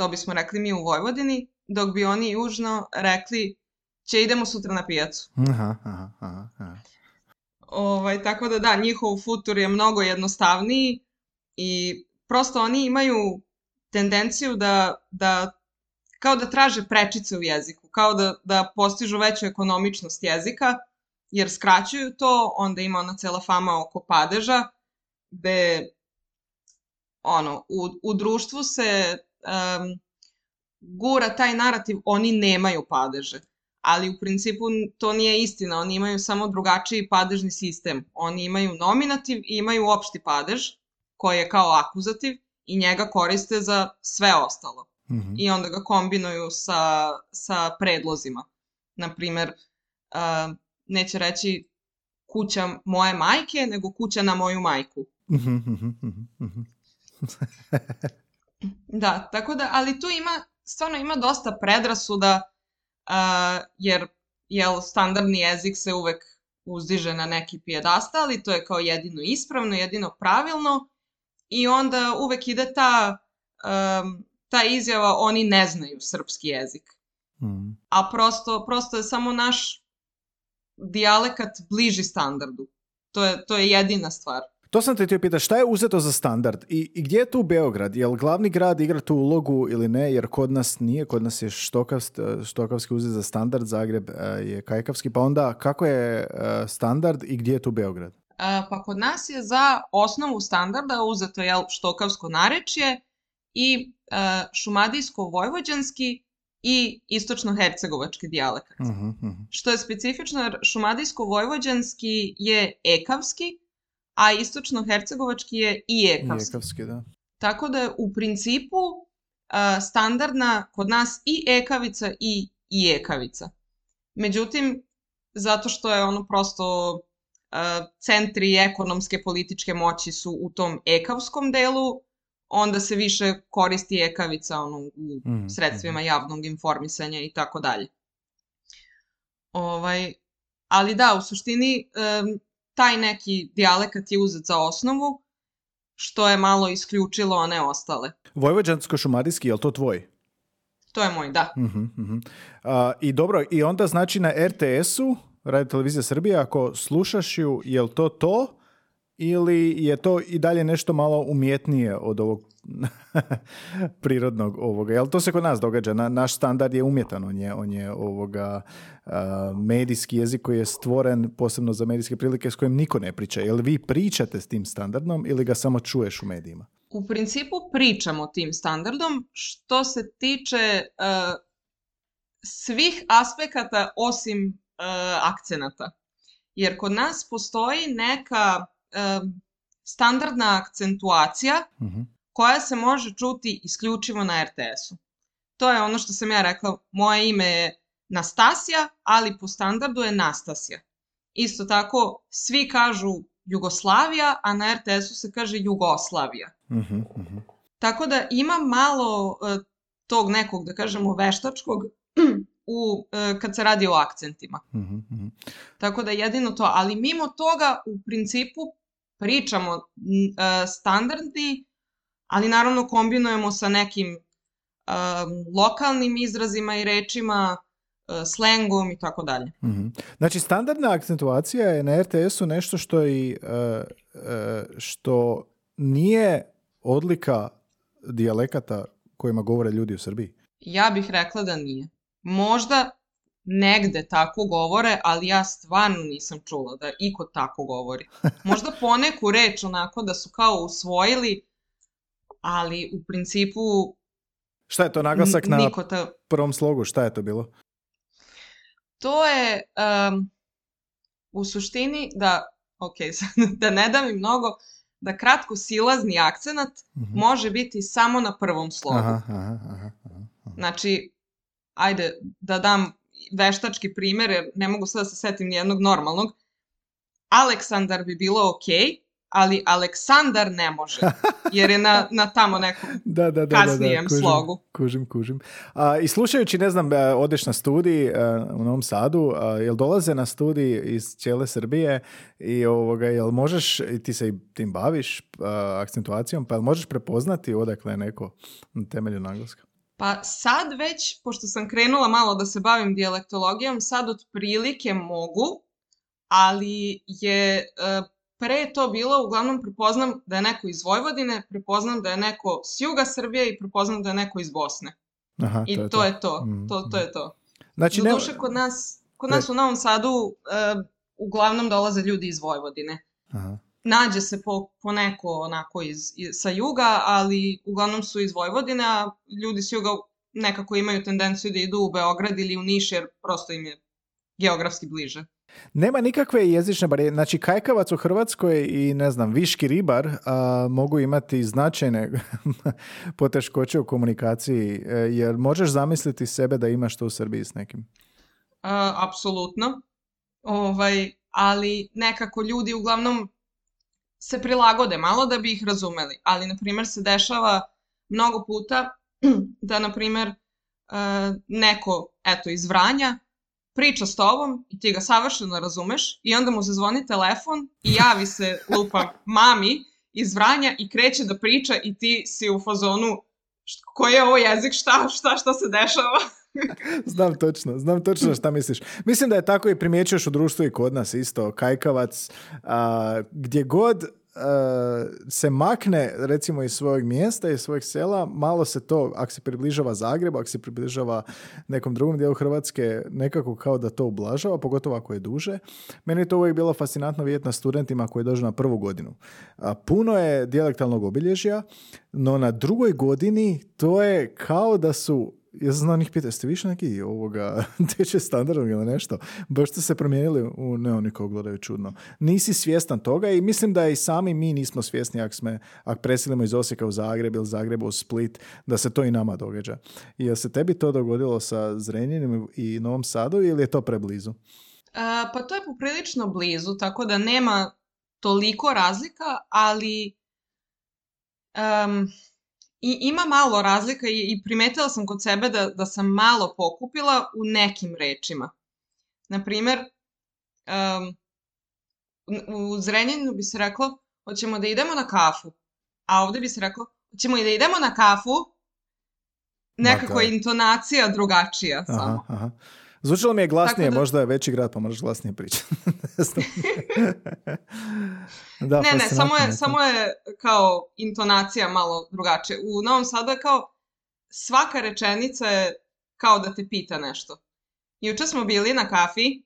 to bismo rekli mi u Vojvodini, dok bi oni južno rekli će idemo sutra na pijacu. Aha, aha, aha. Ovaj, tako da da, njihov futur je mnogo jednostavniji i prosto oni imaju tendenciju da, da kao da traže prečice u jeziku, kao da, da postižu veću ekonomičnost jezika, jer skraćuju to, onda ima ona cela fama oko padeža, gde ono, u, u društvu se um, gura taj narativ, oni nemaju padeže. Ali u principu to nije istina, oni imaju samo drugačiji padežni sistem. Oni imaju nominativ i imaju opšti padež, koji je kao akuzativ i njega koriste za sve ostalo. Mm -hmm. I onda ga kombinuju sa, sa predlozima. Naprimer, uh, neće reći kuća moje majke, nego kuća na moju majku. Mm -hmm, mm -hmm. Da, tako da, ali tu ima, stvarno ima dosta predrasuda, uh, jer jel, standardni jezik se uvek uzdiže na neki pijedasta, ali to je kao jedino ispravno, jedino pravilno i onda uvek ide ta, um, ta izjava oni ne znaju srpski jezik. Mm. A prosto, prosto je samo naš dijalekat bliži standardu. To je, to je jedina stvar. To sam te htio pitati, šta je uzeto za standard I, i gdje je tu Beograd? Je li glavni grad igra tu ulogu ili ne? Jer kod nas nije, kod nas je štokavski, štokavski uzet za standard, Zagreb e, je kajkavski, pa onda kako je e, standard i gdje je tu Beograd? Pa kod nas je za osnovu standarda uzeto je štokavsko narečje i šumadijsko-vojvođanski i istočno-hercegovački dijalekt. Uh -huh, uh -huh. Što je specifično, jer šumadijsko-vojvođanski je ekavski, a istočno-hercegovački je i ekavski. ekavski da. Tako da je u principu uh, standardna kod nas i ekavica i i ekavica. Međutim, zato što je ono prosto uh, centri ekonomske političke moći su u tom ekavskom delu, onda se više koristi ekavica ono, u mm, sredstvima mm. javnog informisanja i tako dalje. Ovaj, ali da, u suštini um, taj neki dijalekat je uzet za osnovu, što je malo isključilo one ostale. Vojvođansko-šumadijski, je li to tvoj? To je moj, da. Uh-huh, uh-huh. Uh, I dobro, i onda znači na RTS-u, Radio Televizija Srbije, ako slušaš ju, je li to to? Ili je to i dalje nešto malo umjetnije od ovog prirodnog ovoga. Jel to se kod nas događa? Na, naš standard je umjetan, on je, on je ovoga uh, medijski jezik koji je stvoren posebno za medijske prilike s kojim niko ne priča. Jel vi pričate s tim standardom ili ga samo čuješ u medijima? U principu pričamo tim standardom što se tiče uh, svih aspekata osim uh, akcenata. Jer kod nas postoji neka standardna akcentuacija mhm. koja se može čuti isključivo na RTS-u. To je ono što sam ja rekla, moje ime je Nastasija, ali po standardu je Nastasija. Isto tako, svi kažu Jugoslavija, a na RTS-u se kaže Jugoslavija. Uh -huh, uh -huh. Tako da ima malo uh, tog nekog, da kažemo, veštačkog u, uh, kad se radi o akcentima. Tako da jedino to, ali mimo toga u principu pričamo uh, standardni, ali naravno kombinujemo sa nekim um, lokalnim izrazima i rečima, uh, slengom i tako dalje. -hmm. Znači, standardna akcentuacija je na RTS-u nešto što i što nije odlika dijalekata kojima govore ljudi u Srbiji? Ja bih rekla da nije. Možda negde tako govore, ali ja stvarno nisam čula da iko tako govori. Možda poneku reč onako da su kao usvojili, ali u principu... Šta je to naglasak na ta... prvom slogu? Šta je to bilo? To je um, u suštini da, ok, da ne dam im mnogo, da kratko silazni akcenat mhm. -huh. može biti samo na prvom slogu. Aha, aha, aha, aha. Znači, ajde da dam veštački primer, jer ne mogu sad da se setim nijednog normalnog. Aleksandar bi bilo okej, okay, ali Aleksandar ne može, jer je na, na tamo nekom da, da, da, kasnijem da, da, kužim, slogu. Kužim, kužim. A, I slušajući, ne znam, e, odeš na studij a, e, u Novom Sadu, a, jel dolaze na studij iz cijele Srbije i ovoga, jel možeš, i ti se i tim baviš a, akcentuacijom, pa jel možeš prepoznati odakle neko na temelju naglaska? Pa sad već, pošto sam krenula malo da se bavim dijalektologijom, sad otprilike mogu, ali je uh, pre to bilo, uglavnom prepoznam da je neko iz Vojvodine, prepoznam da je neko s juga Srbije i prepoznam da je neko iz Bosne. Aha, I to je to. Je to. Mm, to, to je to. Znači, ne... duše, kod nas, kod nas u Novom Sadu uh, uglavnom dolaze ljudi iz Vojvodine. Aha. Nađe se po, po neko onako iz, iz, sa juga, ali uglavnom su iz Vojvodine, a ljudi s juga nekako imaju tendenciju da idu u Beograd ili u Niš, jer prosto im je geografski bliže. Nema nikakve jezične barijere. Znači, kajkavac u Hrvatskoj i, ne znam, viški ribar a, mogu imati značajne poteškoće u komunikaciji, e, jer možeš zamisliti sebe da imaš to u Srbiji s nekim? A, apsolutno. Ovaj, ali nekako ljudi uglavnom se prilagode malo da bi ih razumeli. Ali, na primjer, se dešava mnogo puta da, na primjer, e, neko, eto, iz Vranja priča s tobom i ti ga savršeno razumeš i onda mu se zvoni telefon i javi se lupa mami iz Vranja i kreće da priča i ti si u fazonu koji je ovo jezik, šta, šta, šta se dešava? znam točno, znam točno šta misliš. Mislim da je tako i primjećuješ u društvu i kod nas isto, kajkavac, a, gdje god se makne recimo iz svojeg mjesta, iz svojeg sela, malo se to, ako se približava Zagrebu, ako se približava nekom drugom dijelu Hrvatske, nekako kao da to ublažava, pogotovo ako je duže. Meni je to uvijek bilo fascinantno vidjeti na studentima koji dođu na prvu godinu. Puno je dijalektalnog obilježja, no na drugoj godini to je kao da su ja sam znao njih pitao, jeste više neki ovoga teče standardnog ili nešto? Baš ste se promijenili u ne, oni kao gledaju čudno. Nisi svjestan toga i mislim da i sami mi nismo svjesni ako, sme, ako preselimo iz Osijeka u Zagreb ili Zagreba u Split, da se to i nama događa. I je se tebi to dogodilo sa Zrenjaninom i Novom Sadu ili je to preblizu? A, pa to je poprilično blizu, tako da nema toliko razlika, ali um, I ima malo razlika i, i primetila sam kod sebe da, da sam malo pokupila u nekim rečima. Naprimer, um, u Zrenjaninu bi se reklo, hoćemo da idemo na kafu, a ovde bi se reklo, hoćemo i da idemo na kafu, nekako je intonacija drugačija aha, samo. Aha. Zvučilo mi je glasnije, da... možda je veći grad pa možeš glasnije pričati. da, ne, ne, samo je, samo je kao intonacija malo drugačija. U Novom Sadu je kao svaka rečenica je kao da te pita nešto. Juče smo bili na kafi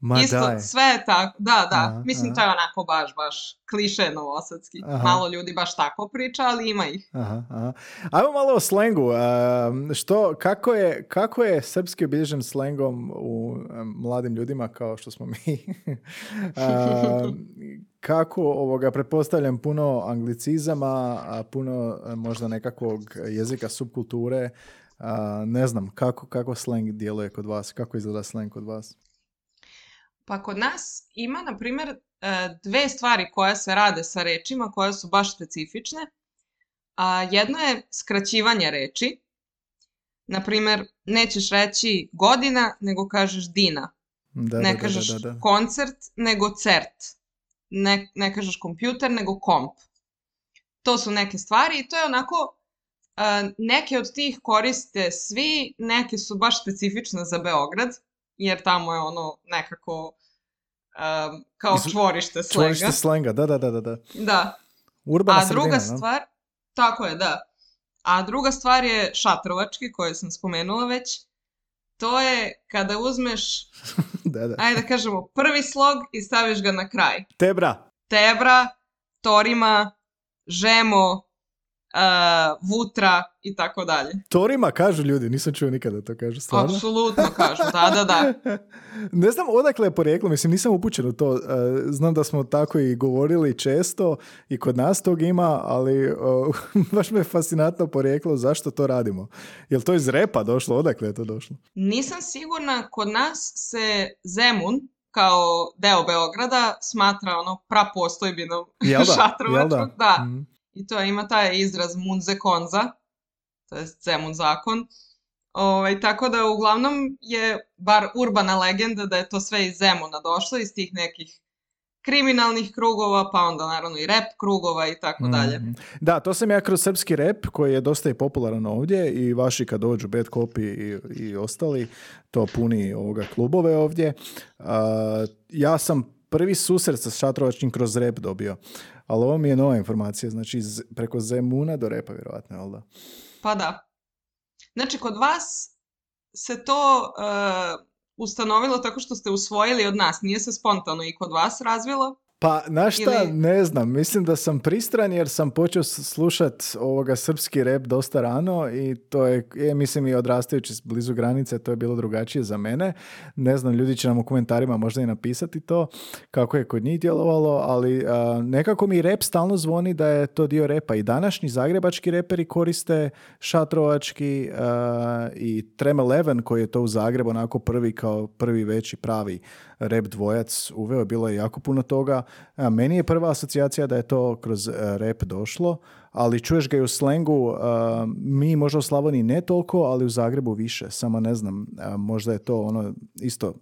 Ma Isto, daj. sve je tako, da, da. Aha, Mislim, aha. to je onako baš, baš kliše novosadski. Aha. Malo ljudi baš tako priča, ali ima ih. Aha, aha. Ajmo malo o slengu. Um, što, kako, je, kako je srpski obilježen slengom u um, mladim ljudima kao što smo mi? Um, kako, ovoga, pretpostavljam puno anglicizama, a puno e, možda nekakvog jezika subkulture. A, ne znam, kako, kako sleng djeluje kod vas? Kako izgleda sleng kod vas? Pa kod nas ima, na primjer, e, dve stvari koje se rade sa rečima koje su baš specifične. A jedno je skraćivanje reči. Na primjer, nećeš reći godina, nego kažeš dina. Da, ne da, kažeš da, da, da. koncert, nego cert. Ne, ne kažeš kompjuter, nego komp. To su neke stvari i to je onako, e, neke od tih koriste svi, neke su baš specifične za Beograd, jer tamo je ono nekako em, kao Izu- čvorište slenga. Čvorište slenga, da, da, da, da. da. Urbana A druga sredina, no? stvar, tako je, da. A druga stvar je šatrovački, koje sam spomenula već. To je kada uzmeš, da, da. ajde da kažemo, prvi slog i staviš ga na kraj. Tebra. Tebra, torima, žemo, e, vutra i tako dalje. Torima kažu ljudi, nisam čuo nikada to kažu, stvarno. Apsolutno kažu, da, da, da. ne znam odakle je porijeklo, mislim nisam upućen u to. E, Znam da smo tako i govorili često i kod nas tog ima, ali o, baš me je fascinantno porijeklo zašto to radimo. Jel to iz repa došlo? Odakle je to došlo? Nisam sigurna, kod nas se Zemun kao deo Beograda smatra ono prapostojbinom šatrovačkog. Da. Mhm. I to ima taj izraz munze konza, to je Zemun zakon. Ovaj, tako da uglavnom je bar urbana legenda da je to sve iz Zemuna došlo, iz tih nekih kriminalnih krugova, pa onda naravno i rap krugova i tako dalje. Mhm. Da, to sam ja kroz srpski rep koji je dosta i popularan ovdje i vaši kad dođu Bad Copy i, i ostali, to puni ovoga klubove ovdje. A, ja sam prvi susret sa šatrovačkim kroz rep dobio, ali ovo mi je nova informacija, znači z- preko Zemuna do repa vjerojatno, jel da? Pa da. Znači, kod vas se to e, ustanovilo tako što ste usvojili od nas, nije se spontano i kod vas razvilo? Pa, na šta, Ili- ne znam, mislim da sam pristran jer sam počeo s- slušat ovoga srpski rep dosta rano i to je, je, mislim i odrastajući blizu granice, to je bilo drugačije za mene. Ne znam, ljudi će nam u komentarima možda i napisati to, kako je kod njih djelovalo, ali a, nekako mi rep stalno zvoni da je to dio repa i današnji zagrebački reperi koriste šatrovački a, i Trem Eleven koji je to u Zagrebu onako prvi kao prvi veći pravi rep dvojac uveo, bilo je jako puno toga. A, meni je prva asocijacija da je to kroz e, rep došlo, ali čuješ ga i u slengu, a, mi možda u Slavoniji ne toliko, ali u Zagrebu više, samo ne znam, možda je to ono isto...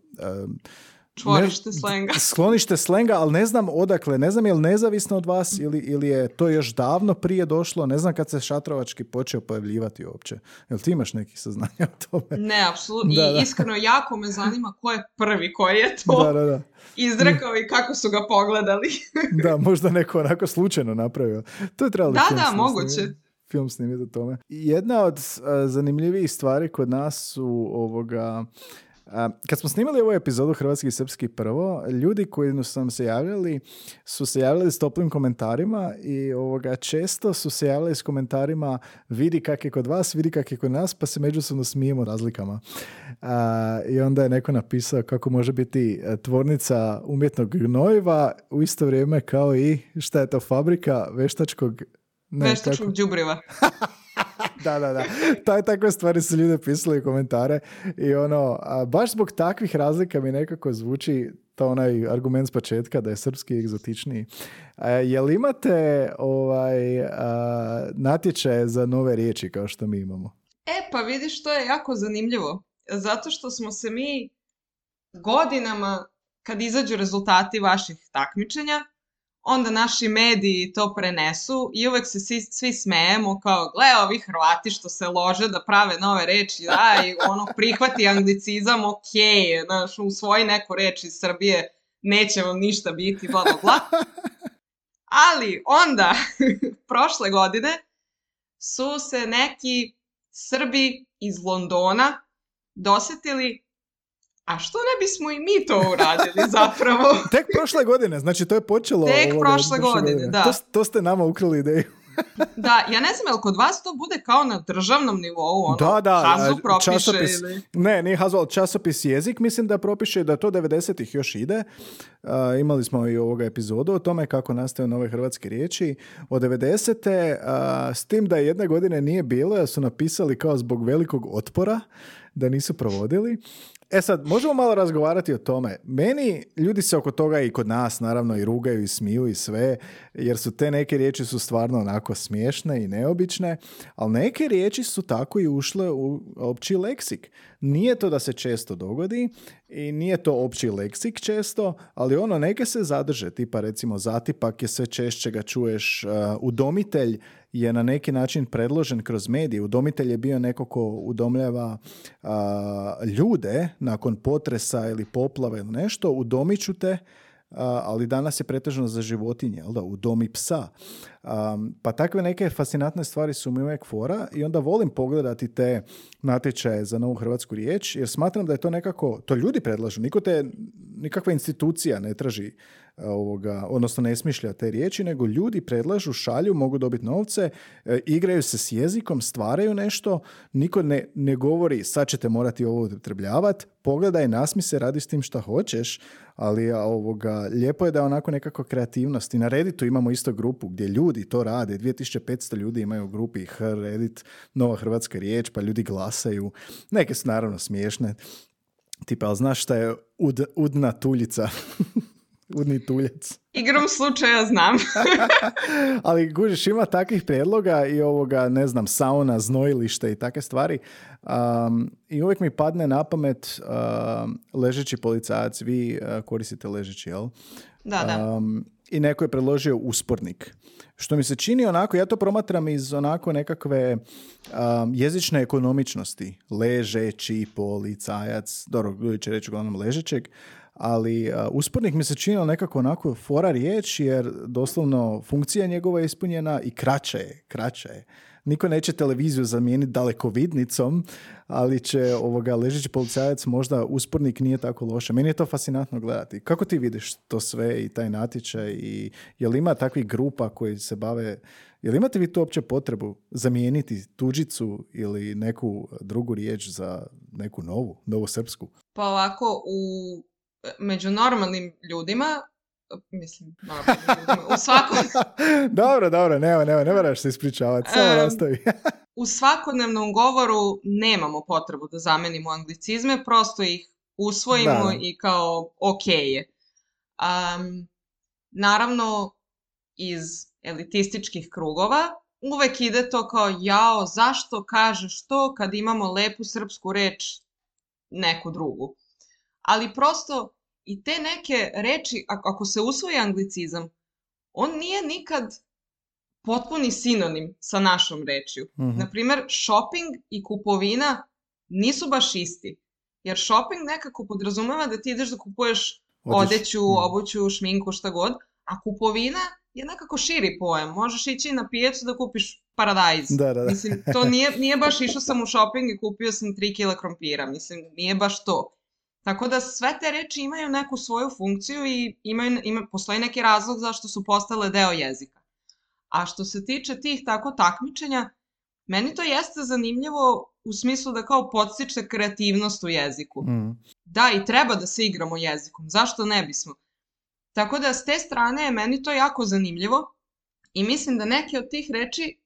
Čvorište ne- slenga. Sklonište slenga, ali ne znam odakle, ne znam je li nezavisno od vas ili, ili je to još davno prije došlo, ne znam kad se šatrovački počeo pojavljivati uopće. Jel ti imaš nekih saznanja o tome? Ne, apsolutno. Da, I da. iskreno jako me zanima ko je prvi koji je to Da, da, da. izrekao i kako su ga pogledali. Da, možda neko onako slučajno napravio. To je trebalo Da, da, snim- moguće. snimiti- Film snimiti o tome. Jedna od a, zanimljivijih stvari kod nas su ovoga... a, kad smo snimali ovu epizodu Hrvatski i Srpski prvo, ljudi koji su nam se javljali su se javljali s toplim komentarima i ovoga često su se javljali s komentarima vidi kak je kod vas, vidi kak je kod nas, pa se međusobno smijemo razlikama. A, I onda je neko napisao kako može biti e, tvornica umjetnog gnojiva u isto vrijeme kao i šta je to fabrika veštačkog ne, Veštačkog đubriva. da, da, da. Taj, takve stvari su ljudi pisali u komentare i ono, a baš zbog takvih razlika mi nekako zvuči to onaj argument s početka da je srpski egzotičniji. A, jel imate ovaj, a, natječaje za nove riječi kao što mi imamo? E, pa vidiš, to je jako zanimljivo. Zato što smo se mi godinama, kad izađu rezultati vaših takmičenja, onda naši mediji to prenesu i uvek se svi, svi smejemo kao, gle, ovi Hrvati što se lože da prave nove reči, da, i ono, prihvati anglicizam, okej, znaš, usvoji neku reč iz Srbije, neće vam ništa biti, bla, bla, bla. Ali onda, prošle godine, su se neki Srbi iz Londona dosetili a što ne bismo i mi to uradili zapravo? Tek prošle godine, znači to je počelo... Tek prošle, godine, da. To, to ste nama ukrali ideju. da, ja ne znam, jel kod vas to bude kao na državnom nivou, ono, da, da, Hazu propiše časopis, ili... Ne, nije Hazu, ali časopis jezik mislim da propiše da to 90-ih još ide. imali smo i ovoga epizodu o tome kako nastaju nove hrvatske riječi. Od 90. Uh, s tim da jedne godine nije bilo, su napisali kao zbog velikog otpora da nisu provodili. E sad, možemo malo razgovarati o tome. Meni, ljudi se oko toga i kod nas naravno i rugaju i smiju i sve, jer su te neke riječi su stvarno onako smiješne i neobične, ali neke riječi su tako i ušle u opći leksik. Nije to da se često dogodi i nije to opći leksik često, ali ono neke se zadrže, tipa recimo zatipak je sve češće ga čuješ, uh, udomitelj je na neki način predložen kroz medije. Udomitelj je bio neko ko udomljava ljude nakon potresa ili poplave ili nešto, udomit ću te, ali danas je pretežno za životinje, jel da, udomi psa. Pa takve neke fascinantne stvari su mi uvijek fora i onda volim pogledati te natječaje za novu hrvatsku riječ, jer smatram da je to nekako, to ljudi predlažu, niko te, nikakva institucija ne traži ovoga, odnosno ne smišlja te riječi, nego ljudi predlažu, šalju, mogu dobiti novce, e, igraju se s jezikom, stvaraju nešto, niko ne, ne govori sad ćete morati ovo upotrebljavati, pogledaj, nasmi se, radi s tim šta hoćeš, ali ovoga, lijepo je da je onako nekako kreativnost. I na Redditu imamo isto grupu gdje ljudi to rade, 2500 ljudi imaju u grupi Reddit, nova hrvatska riječ, pa ljudi glasaju. Neke su naravno smiješne, tipa, ali znaš šta je ud, udna tuljica? Udni tuljac. Igrom slučaja znam. Ali gužiš, ima takvih prijedloga i ovoga, ne znam, sauna, znojilište i takve stvari. Um, I uvijek mi padne na pamet um, ležeći policajac. Vi uh, koristite ležeći, jel? Da, da. Um, I neko je predložio uspornik. Što mi se čini onako, ja to promatram iz onako nekakve um, jezične ekonomičnosti. Ležeći policajac, dobro, ljudi će reći uglavnom ležećeg, ali uh, uspornik mi se činio nekako onako fora riječ jer doslovno funkcija njegova je ispunjena i kraće je, kraće je. Niko neće televiziju zamijeniti dalekovidnicom, ali će ovoga ležeći policajac možda uspornik nije tako loše. Meni je to fascinantno gledati. Kako ti vidiš to sve i taj natječaj i je li ima takvih grupa koji se bave Jel imate vi to uopće potrebu zamijeniti tuđicu ili neku drugu riječ za neku novu, novu srpsku? Pa ovako, u među normalnim ljudima, mislim, normalnim ljudima, u svakom... dobro, dobro, nema, nema, ne moraš se ispričavati, samo nastavi. u svakodnevnom govoru nemamo potrebu da zamenimo anglicizme, prosto ih usvojimo i kao ok je. Um, naravno, iz elitističkih krugova uvek ide to kao jao, zašto kažeš to kad imamo lepu srpsku reč neku drugu. Ali prosto i te neke reči, ako se usvoji anglicizam, on nije nikad potpuni sinonim sa našom rečju. Mm -hmm. Naprimer, shopping i kupovina nisu baš isti. Jer shopping nekako podrazumeva da ti ideš da kupuješ odeću, mm. obuću, šminku, šta god, a kupovina je nekako širi pojam. Možeš ići na pijecu da kupiš paradajz. Da, da, da. Mislim, to nije, nije baš išao sam u shopping i kupio sam 3 kila krompira. Mislim, nije baš to. Tako da sve te reči imaju neku svoju funkciju i imaju, ima, postoji neki razlog zašto su postale deo jezika. A što se tiče tih tako takmičenja, meni to jeste zanimljivo u smislu da kao podstiče kreativnost u jeziku. Mm. Da, i treba da se igramo jezikom. Zašto ne bismo? Tako da s te strane je meni to jako zanimljivo i mislim da neke od tih reči,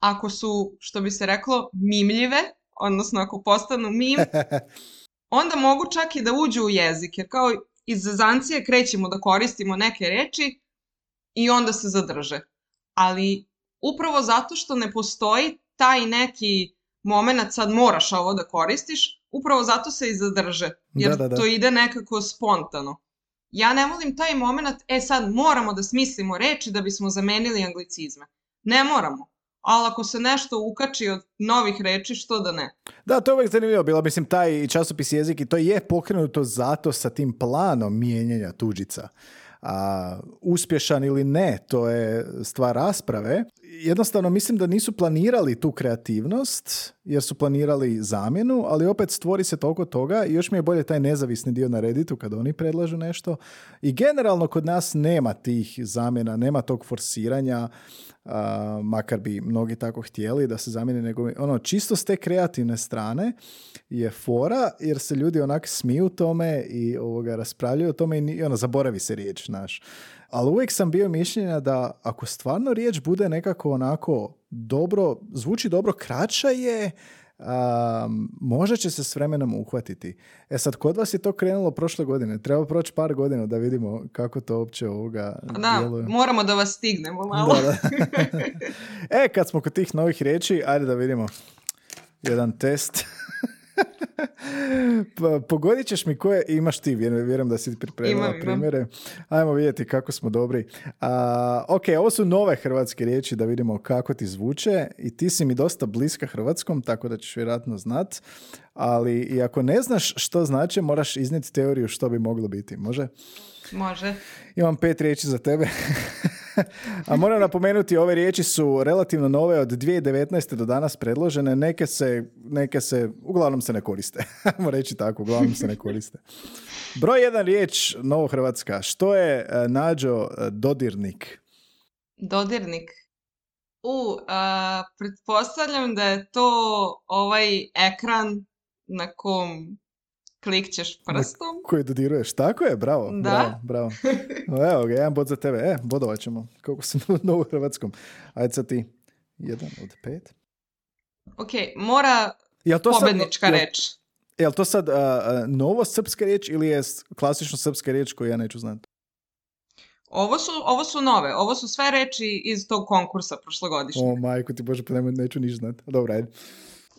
ako su, što bi se reklo, mimljive, odnosno ako postanu mim, onda mogu čak i da uđu u jezik, jer kao iz zazancije krećemo da koristimo neke reči i onda se zadrže. Ali upravo zato što ne postoji taj neki moment sad moraš ovo da koristiš, upravo zato se i zadrže, jer da, da, da. to ide nekako spontano. Ja ne volim taj moment, e sad moramo da smislimo reči da bismo zamenili anglicizme. Ne moramo ali ako se nešto ukači od novih reči, što da ne? Da, to je uvijek zanimljivo bilo. Mislim, taj časopis jezik i to je pokrenuto zato sa tim planom mijenjanja tuđica. A, uspješan ili ne, to je stvar rasprave. Jednostavno mislim da nisu planirali tu kreativnost jer su planirali zamjenu, ali opet stvori se toliko toga i još mi je bolje taj nezavisni dio na Redditu kad oni predlažu nešto. I generalno kod nas nema tih zamjena, nema tog forsiranja, makar bi mnogi tako htjeli da se zamijeni, nego ono, čisto s te kreativne strane je fora, jer se ljudi onak smiju tome i ovoga, raspravljaju o tome i ono, zaboravi se riječ, naš ali uvijek sam bio mišljenja da ako stvarno riječ bude nekako onako dobro, zvuči dobro, kraća je, um, možda će se s vremenom uhvatiti. E sad, kod vas je to krenulo prošle godine. Treba proći par godina da vidimo kako to uopće ovoga Da, djeluje. moramo da vas stignemo malo. Da, e, kad smo kod tih novih riječi, ajde da vidimo jedan test. Pa, pogodit ćeš mi koje imaš ti, vjerujem, da si pripremila imam, primjere. Ajmo vidjeti kako smo dobri. A, ok, ovo su nove hrvatske riječi da vidimo kako ti zvuče i ti si mi dosta bliska hrvatskom, tako da ćeš vjerojatno znat. Ali i ako ne znaš što znači, moraš iznijeti teoriju što bi moglo biti. Može? Može. Imam pet riječi za tebe. A moram napomenuti, ove riječi su relativno nove od 2019. do danas predložene. Neke se, neke se uglavnom se ne koriste. Ajmo reći tako, uglavnom se ne koriste. Broj jedan riječ, Novo Hrvatska. Što je e, nađo e, dodirnik? Dodirnik? U, a, pretpostavljam da je to ovaj ekran na kom klikćeš prstom. Koji dodiruješ, tako je, bravo, da? bravo, bravo. Evo ga, jedan bod za tebe, e, bodovat ćemo, kako si na u hrvatskom. Ajde sad ti, jedan od pet. Ok, mora jel to pobednička sad, reč. Je li to sad uh, novo srpska riječ ili je klasično srpska riječ koju ja neću znati? Ovo su, ovo su nove, ovo su sve reči iz tog konkursa prošlogodišnjeg. O majko ti bože, pa neću niš znati. Dobro, ajde.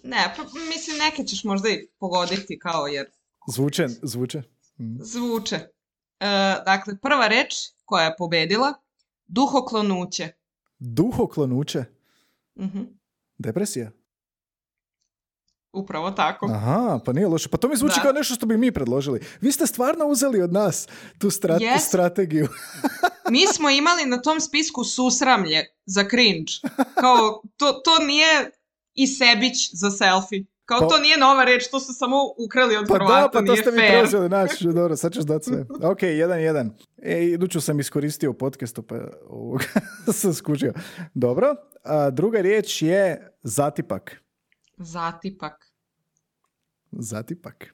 Ne, pa, mislim neke ćeš možda i pogoditi kao jer Zvuče, zvuče. Mm. Zvuče. E, dakle, prva reč koja je pobedila, duhoklonuće. Duhoklonuće? Mhm. Depresija? Upravo tako. Aha, pa nije loše. Pa to mi zvuči kao nešto što bi mi predložili. Vi ste stvarno uzeli od nas tu strategiju. mi smo imali na tom spisku susramlje za cringe. Kao, to, to nije i sebić za selfie. Kao pa- to nije nova reč, to su samo ukrali od pa Hrvata, da, pa to ste mi preuzeli, naći, dobro, sad ćeš dati sve. Ok, jedan, jedan. E, iduću sam iskoristio u podcastu, pa ovoga sam skužio. Dobro, a druga riječ je zatipak. Zatipak. Zatipak.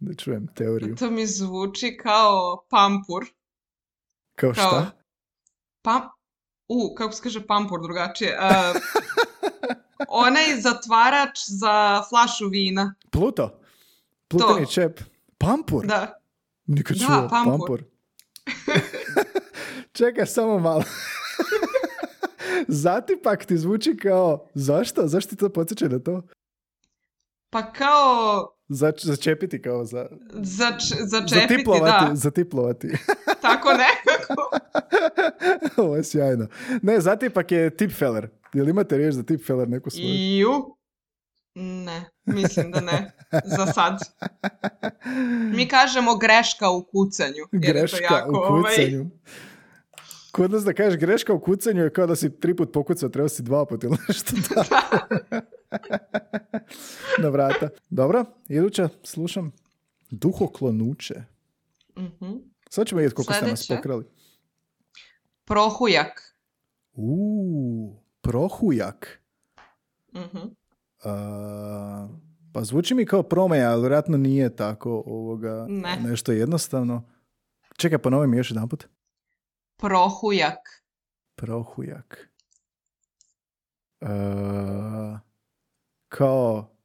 Da čujem teoriju. To mi zvuči kao pampur. Kao, kao šta? Pam... U, kako se kaže pampur drugačije? Uh, onaj zatvarač za flašu vina. Pluto? Plutani čep. Pampur? Da. Nikad da, čuo. pampur. pampur. Čekaj, samo malo. Zatipak ti zvuči kao, zašto? Zašto ti to podsjeća na to? Pa kao... Za, začepiti kao za... Zač, začepiti, zatiplovati, da. Zatiplovati. Tako nekako. Ovo je sjajno. Ne, zatipak je tipfeler. Jel imate riječ za tipfeler neku svoju? Ju? Ne, mislim da ne. Za sad. Mi kažemo greška u kucanju. Jer greška je to jako, u ovaj, kucanju. Ovaj... Kod nas da kažeš greška u kucanju je kao da si tri put pokucao, treba si dva put ili nešto. Na vrata. Dobro, iduća, slušam. Duhoklonuće. Mm-hmm. Sad ćemo vidjeti koliko ste nas pokrali. Prohujak. Uuu, prohujak. Mm-hmm. pa zvuči mi kao promeja, ali vjerojatno nije tako ovoga ne. nešto jednostavno. Čekaj, ponovi mi još jedan put. Prohujak. Prohujak. Uh, kao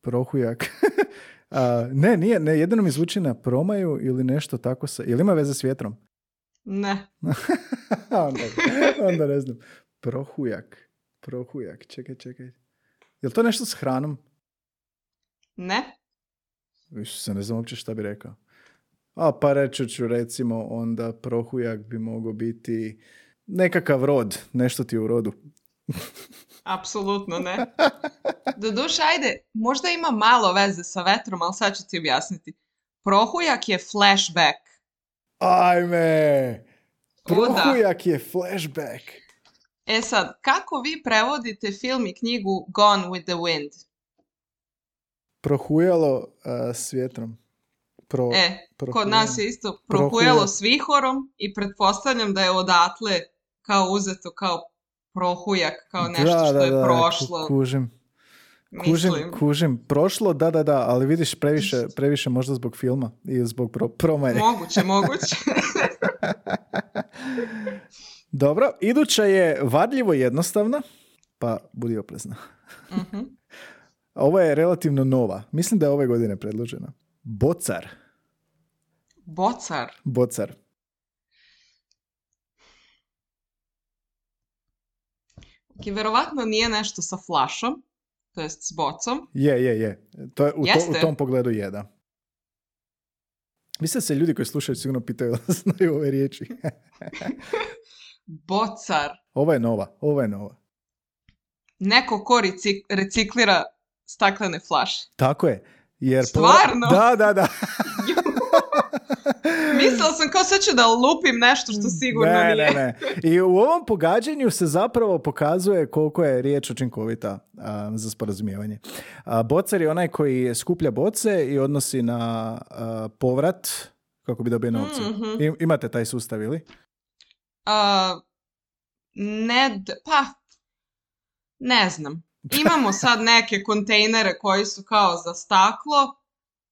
prohujak. uh, ne, nije, ne, jedino mi zvuči na promaju ili nešto tako sa... Ili ima veze s vjetrom? Ne. onda, onda ne znam. Prohujak. Prohujak. Čekaj, čekaj. Je to nešto s hranom? Ne. Više se ne znam uopće šta bi rekao. A pa reći ću recimo onda prohujak bi mogao biti nekakav rod, nešto ti u rodu. Apsolutno ne. Doduše, ajde, možda ima malo veze sa vetrom, ali sad ću ti objasniti. Prohujak je flashback. Ajme! Prohujak je flashback. E sad, kako vi prevodite film i knjigu Gone with the Wind? Prohujalo uh, s vjetrom. Pro, E, kod prohujalo. nas je isto Prohujalo. prohujalo s vihorom i pretpostavljam da je odatle kao uzeto kao prohujak, kao nešto da, što da, je da, prošlo. ku- Kužim. Kužim, mislim. kužim. Prošlo, da, da, da, ali vidiš previše, previše možda zbog filma i zbog pro, promaje. Moguće, moguće. Dobro, iduća je varljivo jednostavna, pa budi oprezna. Mhm. Ovo je relativno nova. Mislim da je ove godine predložena. Bocar. Bocar. Bocar. I verovatno nije nešto sa flašom, to jest s bocom. Je, je, je. To je, u, to, u tom pogledu je, da. Mislim da se ljudi koji slušaju sigurno pitaju da znaju ove riječi. Bocar. Ova je nova, ova je nova. Neko ko recik- reciklira staklene flaše. Tako je. Jer Stvarno? Da, da, da. Mislila sam kao sad ću da lupim nešto što sigurno ne, nije. ne, ne. I u ovom pogađanju se zapravo pokazuje koliko je riječ učinkovita a, za sporazumijevanje. A, bocar je onaj koji skuplja boce i odnosi na a, povrat kako bi dobio novce. Mhm. I- imate taj sustav ili? Ne, pa, ne znam. Imamo sad neke kontejnere koji su kao za staklo,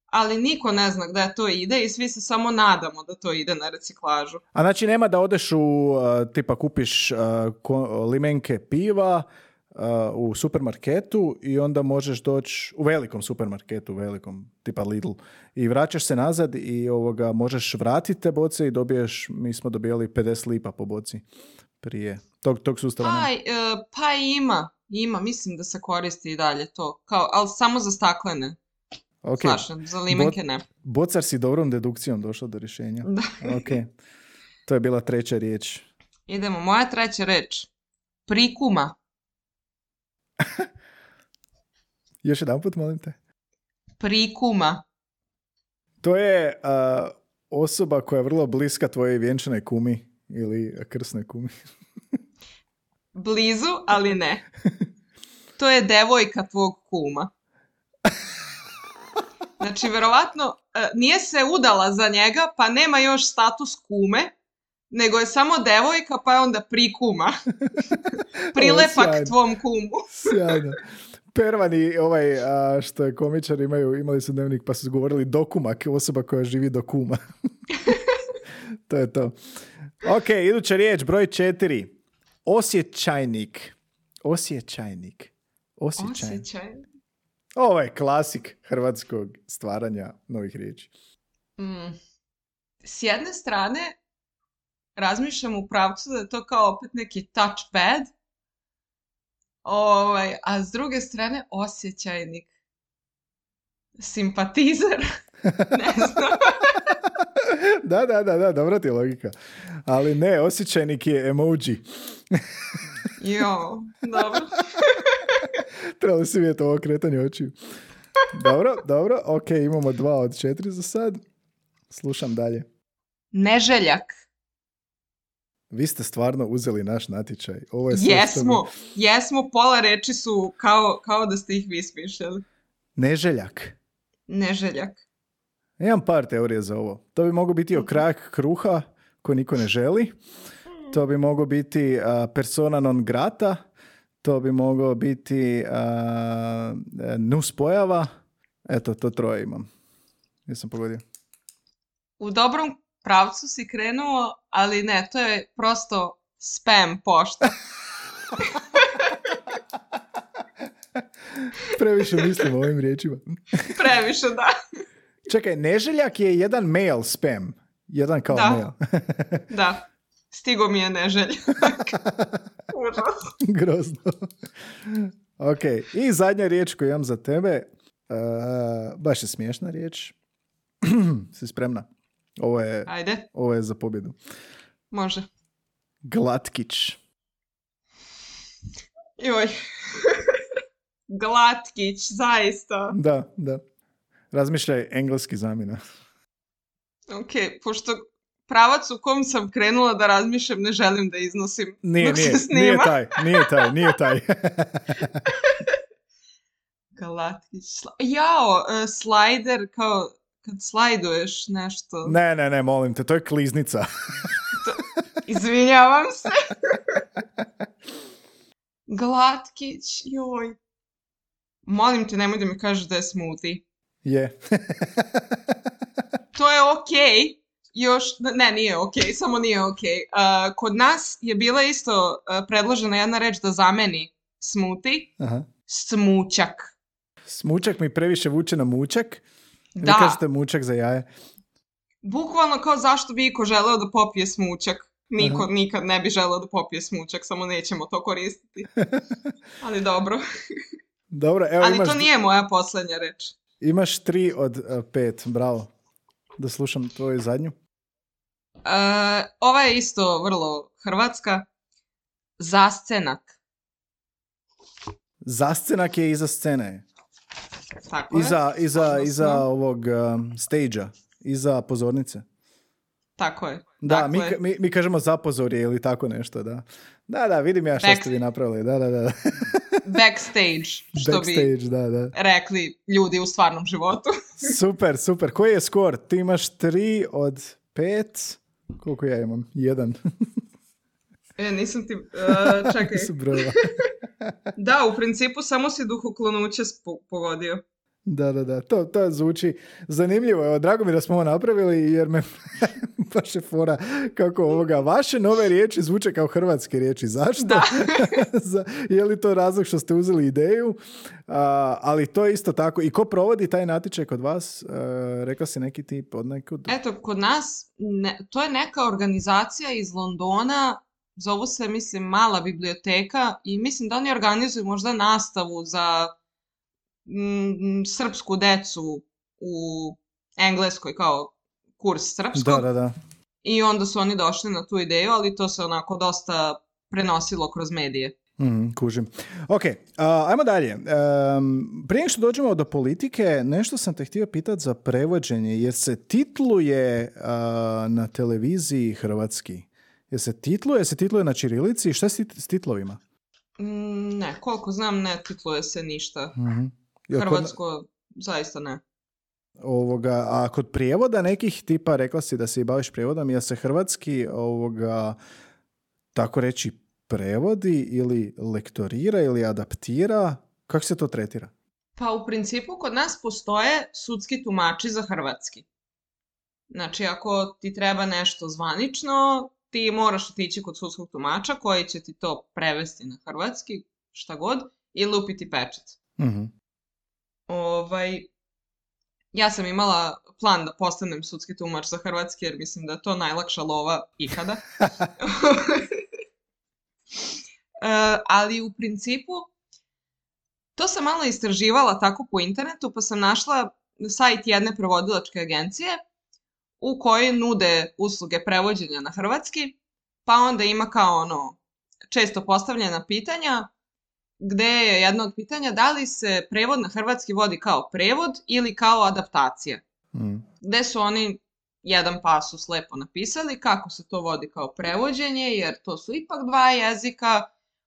ali niko ne zna gde to ide i svi se samo nadamo da to ide na reciklažu. A znači nema da odeš u, tipa kupiš limenke piva u supermarketu i onda možeš doći u velikom supermarketu, u velikom, tipa Lidl, i vraćaš se nazad i ovoga, možeš vratiti te boce i dobiješ, mi smo dobijali 50 lipa po boci prije. Tog, tog sustava. Pa, e, pa ima, ima, mislim da se koristi i dalje to, kao, ali samo za staklene Ok, flaše, za limenke ne. bocar si dobrom dedukcijom došao do rješenja. Da. Ok, to je bila treća riječ. Idemo, moja treća reč. Prikuma. Još jedan put, molim te. Prikuma. To je a, osoba koja je vrlo bliska tvojoj vjenčanoj kumi ili krsnoj kumi. Blizu, ali ne. To je devojka tvog kuma. Znači, verovatno, e, nije se udala za njega, pa nema još status kume, nego je samo devojka, pa je onda prikuma. Prilepak sjajno. tvom kumu. Sjajno. Pervan i ovaj, a, što je komičar, imaju, imali su dnevnik pa su govorili dokumak, osoba koja živi do kuma. to je to. Ok, iduća riječ, broj četiri. Osjećajnik. Osjećajnik. Osjećajnik. Osjećaj. Ovo je klasik hrvatskog stvaranja novih riječi. Mm. S jedne strane, razmišljam u pravcu da je to kao opet neki touchpad, ovaj, a s druge strane osjećajnik. Simpatizer. ne znam. da, da, da, da, dobra ti je logika. Ali ne, osjećajnik je emoji. Jo, dobro. Trebali si vidjeti ovo kretanje očiju. Dobro, dobro, ok, imamo dva od četiri za sad. Slušam dalje. Neželjak. Vi ste stvarno uzeli naš natječaj. Ovo je sve što Jesmo, jesmo, pola reči su kao, kao da ste ih vi smišljali. Neželjak. Neželjak. Imam par teorije za ovo. To bi mogao biti okrajak kruha koji niko ne želi. To bi mogao biti a, persona non grata. To bi mogao biti a, nuspojava. Eto, to troje imam. Jesam pogodio. U dobrom pravcu si krenuo, ali ne, to je prosto spam pošta. Previše mislim o ovim riječima. Previše, da. Čekaj, neželjak je jedan mail spam. Jedan kao Da. mail. Da. Stigo mi je neželjak. Grozno. ok, i zadnja riječ koju imam za tebe. Uh, baš je smiješna riječ. si spremna? Ovo je, Ajde, ovo je za pobjedu. može. Glatkić. Joj. Glatkić, zaista. Da, da. Razmišljaj engleski zamjena. Ok, pošto pravac u kom sam krenula da razmišljam ne želim da iznosim Nije, dok nije, se snima. nije taj, nije taj, nije taj. Galatkić. sla- Jao, e, slajder kao kad slajduješ nešto. ne, ne, ne, molim te, to je kliznica. Izvinjavam se. Glatkić, joj. Molim te, nemoj da mi kažeš da je smoothie. je. To je okej. Još, ne, nije okej, samo nije okej. Uh, kod nas je bila isto uh, predložena jedna reč da zameni smoothie, Aha. smućak. Smučak mi previše vuče na mučak. Vi Da. kažete mučak za jaje. Bukvalno kao zašto bi iko želeo da popije smućak. Niko nikad ne bi želeo da popije smućak, samo nećemo to koristiti. Ali dobro. Dobro, evo Ali imaš, to nije moja poslednja reč. imaš tri od uh, pet, bravo. Da slušam tvoju zadnju. Uh, ova je isto vrlo hrvatska. Zascenak. Zascenak je iza scene. Tako je. Iza, iza, Odnosno, iza ovog um, stage-a. Iza pozornice. Tako je. Da, tako mi, je. mi, mi kažemo zapozorje ili tako nešto, da. Da, da, vidim ja što ste vi napravili. Da, da, da. Backstage, što bi Backstage, da, da. rekli ljudi u stvarnom životu. Super, super. Koji je skor? Ti imaš tri od pet. Koliko ja imam? Jedan. E, nisam ti... uh, čekaj. Da, u principu samo si duhoklonuće pogodio. Da, da, da. To, to zvuči zanimljivo. Evo, drago mi da smo ovo napravili jer me baš je fora kako ovoga. Vaše nove riječi zvuče kao hrvatske riječi. Zašto? Da. Je li to razlog što ste uzeli ideju? A, ali to je isto tako. I ko provodi taj natječaj kod vas? E, rekla si neki tip od nekud? Eto, kod nas, ne, to je neka organizacija iz Londona, zovu se, mislim, Mala biblioteka i mislim da oni organizuju možda nastavu za mm, srpsku decu u Engleskoj kao kurs srpskog. Da, da, da. I onda su oni došli na tu ideju, ali to se onako dosta prenosilo kroz medije. Mm, kužim. Ok, a, ajmo dalje. Em, prije što dođemo do politike, nešto sam te htio pitati za prevođenje, jer se titluje a, na televiziji hrvatski. Jer se titluje, se titluje na čirilici, šta je s tit- s titlovima? Mm, ne, koliko znam, ne titluje se ništa. Mhm. Jel kod- Hrvatsko, zaista ne. Ovoga, a kod prijevoda nekih tipa, rekla si da se i baviš prijevodom, jel se hrvatski ovoga, tako reći, prevodi ili lektorira ili adaptira? Kako se to tretira? Pa u principu kod nas postoje sudski tumači za hrvatski. Znači ako ti treba nešto zvanično, ti moraš otići kod sudskog tumača koji će ti to prevesti na hrvatski, šta god, i lupiti pečat. Mhm. Ovaj, ja sam imala plan da postanem sudski tumač za hrvatski jer mislim da je to najlakša lova ikada. E, ali u principu to sam malo istraživala tako po internetu pa sam našla sajt jedne prevodilačke agencije u kojoj nude usluge prevođenja na hrvatski pa onda ima kao ono često postavljena pitanja gde je jedno od pitanja da li se prevod na hrvatski vodi kao prevod ili kao adaptacija. Mhm. Gde su oni jedan pasus lepo napisali kako se to vodi kao prevođenje, jer to su ipak dva jezika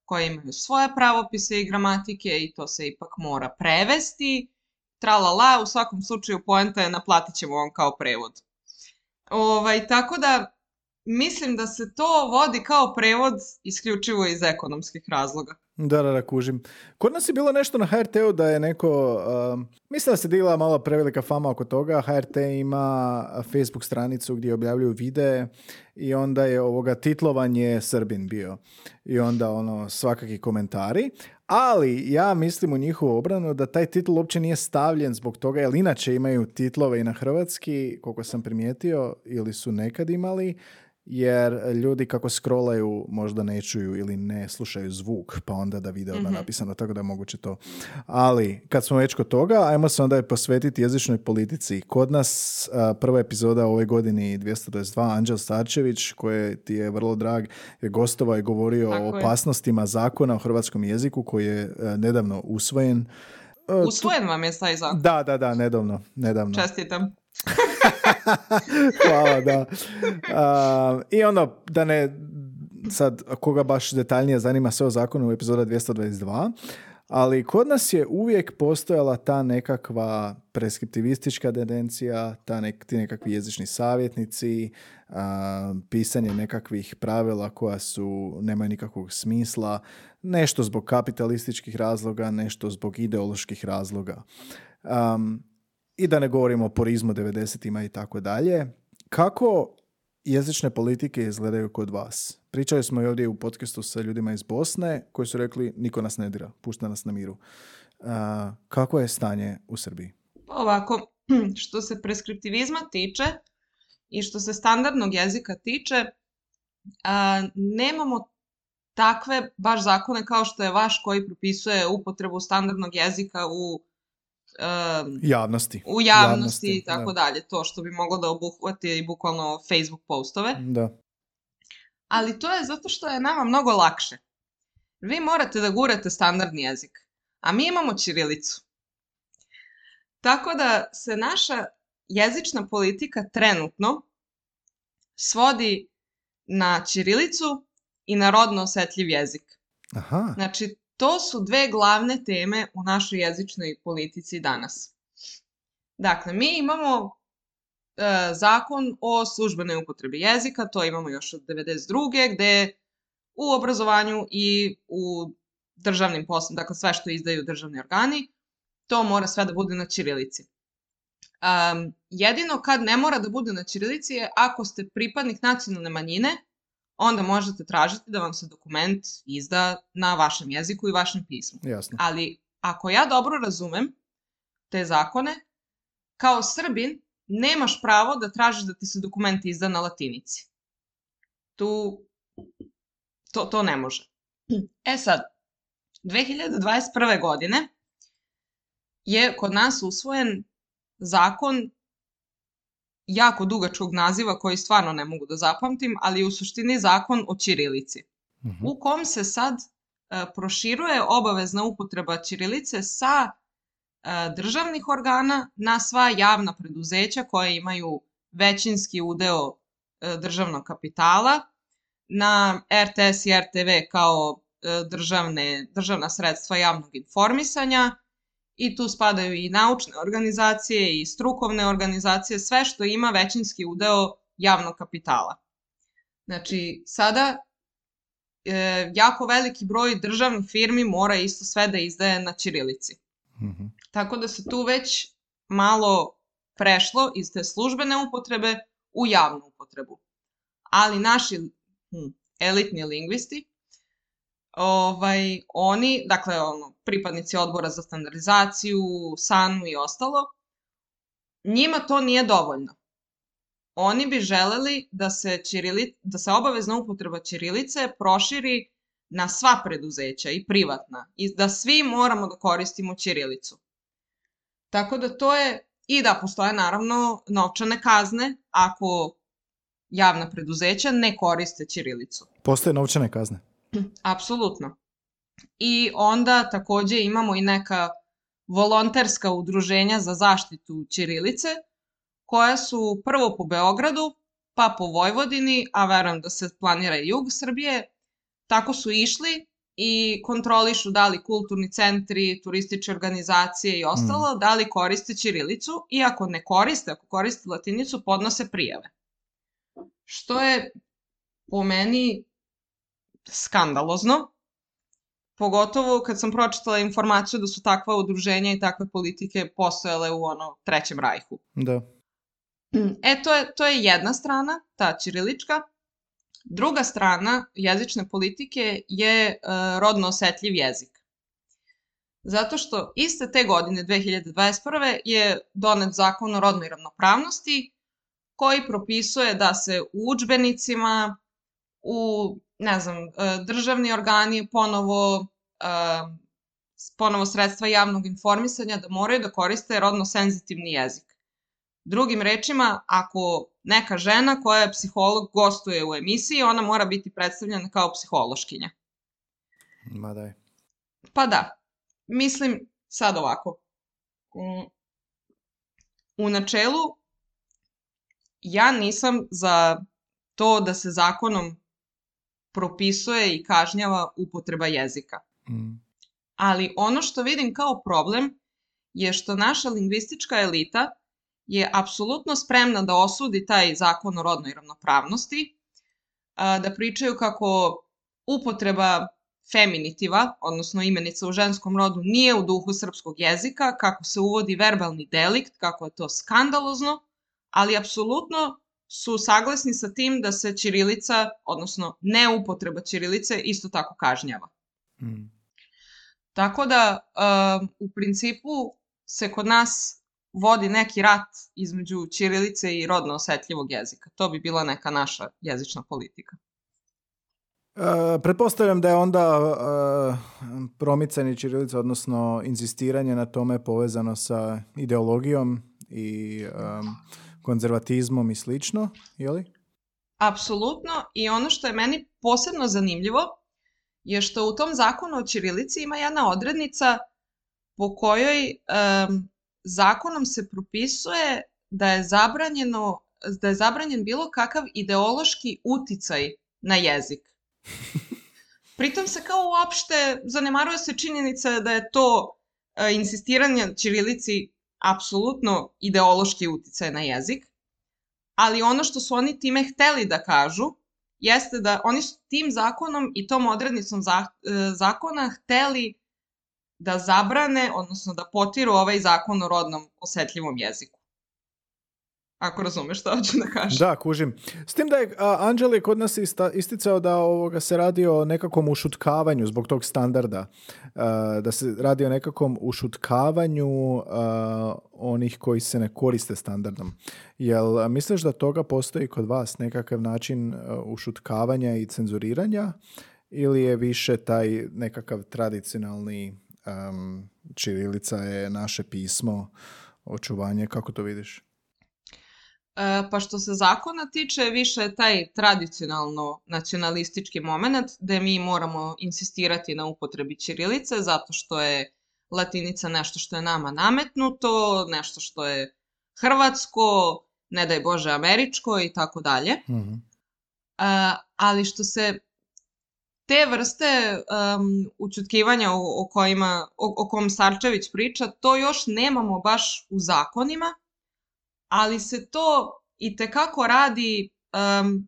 koji imaju svoje pravopise i gramatike i to se ipak mora prevesti. Tralala, u svakom slučaju poenta je naplatit ćemo vam kao prevod. Ovaj, tako da mislim da se to vodi kao prevod isključivo iz ekonomskih razloga. Da, da, da, kužim. Kod nas je bilo nešto na HRT-u da je neko, um, mislim da se digla malo prevelika fama oko toga, HRT ima Facebook stranicu gdje objavljuju videe i onda je ovoga titlovanje Srbin bio. I onda ono svakakvi komentari. Ali ja mislim u njihovu obranu da taj titl uopće nije stavljen zbog toga, jer inače imaju titlove i na hrvatski, koliko sam primijetio, ili su nekad imali, jer ljudi kako scrollaju možda ne čuju ili ne slušaju zvuk, pa onda da vide odmah napisano, tako da je moguće to. Ali, kad smo već kod toga, ajmo se onda posvetiti jezičnoj politici. Kod nas a, prva epizoda ove godini 222, Anđel Starčević, koji ti je vrlo drag, je gostovao i govorio Tako o je. opasnostima zakona o hrvatskom jeziku koji je a, nedavno usvojen. E, Usvojen vam je taj zakon. Da, da, da, nedavno, nedavno. Čestitam. Hvala, da. I ono, da ne, sad, koga baš detaljnije zanima sve o zakonu u epizoda 222, ali kod nas je uvijek postojala ta nekakva preskriptivistička tendencija, ta nek, ti nekakvi jezični savjetnici, pisanje nekakvih pravila koja su, nemaju nikakvog smisla, nešto zbog kapitalističkih razloga, nešto zbog ideoloških razloga. Um, I da ne govorimo o porizmu 90-ima i tako dalje. Kako jezične politike izgledaju kod vas? Pričali smo i ovdje u podcastu sa ljudima iz Bosne koji su rekli niko nas ne dira, pušta nas na miru. Uh, kako je stanje u Srbiji? Ovako, što se preskriptivizma tiče i što se standardnog jezika tiče, uh, nemamo takve baš zakone kao što je vaš koji propisuje upotrebu standardnog jezika u um, javnosti. U javnosti i tako da. dalje. To što bi moglo da obuhvati bukvalno Facebook postove. Da. Ali to je zato što je nama mnogo lakše. Vi morate da gurate standardni jezik, a mi imamo ćirilicu. Tako da se naša jezična politika trenutno svodi na ćirilicu i na rodno osetljiv jezik. Aha. Znači, To su dve glavne teme u našoj jezičnoj politici danas. Dakle, mi imamo e, zakon o službenoj upotrebi jezika, to imamo još od 92. gde u obrazovanju i u državnim poslom, dakle sve što izdaju državni organi, to mora sve da bude na ćirilici. Um, jedino kad ne mora da bude na ćirilici je ako ste pripadnik nacionalne manjine onda možete tražiti da vam se dokument izda na vašem jeziku i vašem pismu. Jasno. Ali ako ja dobro razumem te zakone, kao Srbin nemaš pravo da tražiš da ti se dokument izda na latinici. Tu to, to ne može. E sad, 2021. godine je kod nas usvojen zakon jako dugačkog naziva koji stvarno ne mogu da zapamtim, ali u suštini zakon o Ćirilici, uh mhm. u kom se sad e, proširuje obavezna upotreba Ćirilice sa e, državnih organa na sva javna preduzeća koja imaju većinski udeo e, državnog kapitala, na RTS i RTV kao državne, državna sredstva javnog informisanja, i tu spadaju i naučne organizacije i strukovne organizacije, sve što ima većinski udeo javnog kapitala. Znači, sada e, jako veliki broj državnih firmi mora isto sve da izdaje na ćirilici. Mm -hmm. Tako da se tu već malo prešlo iz te službene upotrebe u javnu upotrebu. Ali naši hm, elitni lingvisti ovaj, oni, dakle, ono, pripadnici odbora za standardizaciju, SANU i ostalo, njima to nije dovoljno. Oni bi želeli da se, čirili, da se obavezna upotreba ćirilice proširi na sva preduzeća i privatna i da svi moramo da koristimo ćirilicu. Tako da to je i da postoje naravno novčane kazne ako javna preduzeća ne koriste ćirilicu. Postoje novčane kazne? Apsolutno. I onda takođe imamo i neka volonterska udruženja za zaštitu Ćirilice, koja su prvo po Beogradu, pa po Vojvodini, a verujem da se planira i jug Srbije, tako su išli i kontrolišu da li kulturni centri, turističke organizacije i ostalo, mm. da li koriste Ćirilicu i ako ne koriste, ako koriste latinicu, podnose prijave. Što je po meni skandalozno, pogotovo kad sam pročitala informaciju da su takva udruženja i takve politike postojale u ono trećem rajhu. Da. E, to je, to je jedna strana, ta ćirilička. Druga strana jezične politike je uh, rodno osetljiv jezik. Zato što iste te godine, 2021. je donet zakon o rodnoj ravnopravnosti koji propisuje da se u učbenicima, u ne znam, e, državni organi ponovo, e, ponovo sredstva javnog informisanja da moraju da koriste rodno senzitivni jezik. Drugim rečima, ako neka žena koja je psiholog gostuje u emisiji, ona mora biti predstavljena kao psihološkinja. Ma daj. Pa da. Mislim, sad ovako. U načelu, ja nisam za to da se zakonom propisuje i kažnjava upotreba jezika. Mm. Ali ono što vidim kao problem je što naša lingvistička elita je apsolutno spremna da osudi taj zakon o rodnoj ravnopravnosti, da pričaju kako upotreba feminitiva, odnosno imenica u ženskom rodu, nije u duhu srpskog jezika, kako se uvodi verbalni delikt, kako je to skandalozno, ali apsolutno su saglasni sa tim da se ćirilica, odnosno neupotreba ćirilice, isto tako kažnjava. Mm. Tako da, uh, u principu se kod nas vodi neki rat između ćirilice i rodno osetljivog jezika. To bi bila neka naša jezična politika. Uh, pretpostavljam da je onda uh, promicanje ćirilice, odnosno insistiranje na tome povezano sa ideologijom i um, konzervatizmom i slično, je li? Apsolutno i ono što je meni posebno zanimljivo je što u tom zakonu o ćirilici ima jedna odrednica po kojoj um, zakonom se propisuje da je zabranjeno da je zabranjen bilo kakav ideološki uticaj na jezik. Pritom se kao uopšte zanemaruje se činjenica da je to uh, insistiranje ćirilici apsolutno ideološki uticaj na jezik, ali ono što su oni time hteli da kažu jeste da oni su tim zakonom i tom odrednicom e, zakona hteli da zabrane, odnosno da potiru ovaj zakon o rodnom osetljivom jeziku. Ako razumeš što hoću da kažem. Da, kužim. S tim da je Anđeli kod nas isticao da ovoga se radi o nekakvom ušutkavanju zbog tog standarda. da se radi o nekakvom ušutkavanju onih koji se ne koriste standardom. Jel misliš da toga postoji kod vas nekakav način ušutkavanja i cenzuriranja ili je više taj nekakav tradicionalni um, čirilica je naše pismo, očuvanje, kako to vidiš? E, pa što se zakona tiče, više je taj tradicionalno nacionalistički moment gde mi moramo insistirati na upotrebi ćirilice zato što je latinica nešto što je nama nametnuto, nešto što je hrvatsko, ne daj Bože američko i tako dalje. Mhm. E, ali što se te vrste um, učutkivanja o, o, kojima, o, o kom Sarčević priča, to još nemamo baš u zakonima, ali se to i tekako radi um,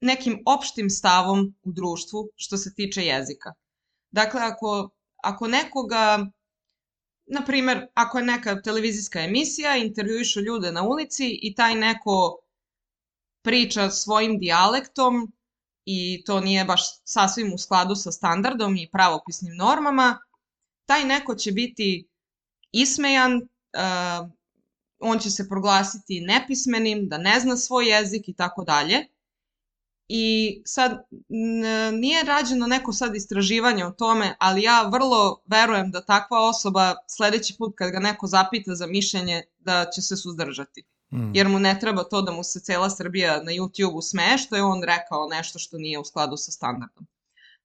nekim opštim stavom u društvu što se tiče jezika. Dakle, ako, ako nekoga, na primer, ako je neka televizijska emisija, intervjuišu ljude na ulici i taj neko priča svojim dijalektom i to nije baš sasvim u skladu sa standardom i pravopisnim normama, taj neko će biti ismejan, uh, on će se proglasiti nepismenim, da ne zna svoj jezik i tako dalje. I sad nije rađeno neko sad istraživanje o tome, ali ja vrlo verujem da takva osoba sledeći put kad ga neko zapita za mišljenje da će se suzdržati. Mm. Jer mu ne treba to da mu se cela Srbija na YouTube-u smeje što je on rekao nešto što nije u skladu sa standardom.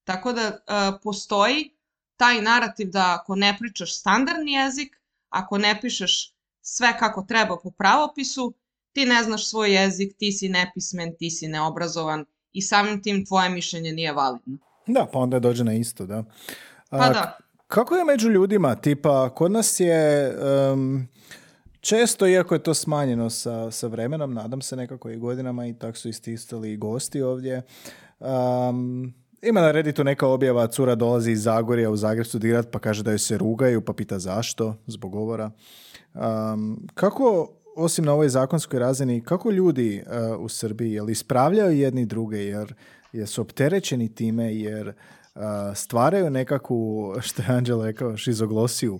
Tako da uh, postoji taj narativ da ako ne pričaš standardni jezik, ako ne pišeš sve kako treba po pravopisu, ti ne znaš svoj jezik, ti si nepismen, ti si neobrazovan i samim tim tvoje mišljenje nije validno. Da, pa onda dođe na isto, da. A, pa da. Kako je među ljudima? Tipa, kod nas je... Um, Često, iako je to smanjeno sa, sa vremenom, nadam se nekako i godinama i tako su istisali i gosti ovdje. Um, ima na Redditu neka objava, cura dolazi iz Zagorja u Zagreb studirat pa kaže da joj se rugaju pa pita zašto, zbog govora. Um, kako, osim na ovoj zakonskoj razini, kako ljudi uh, u Srbiji, jel ispravljaju jedni druge jer, jer su opterećeni time, jer stvaraju nekakvu, što je Anđela rekao, šizoglosiju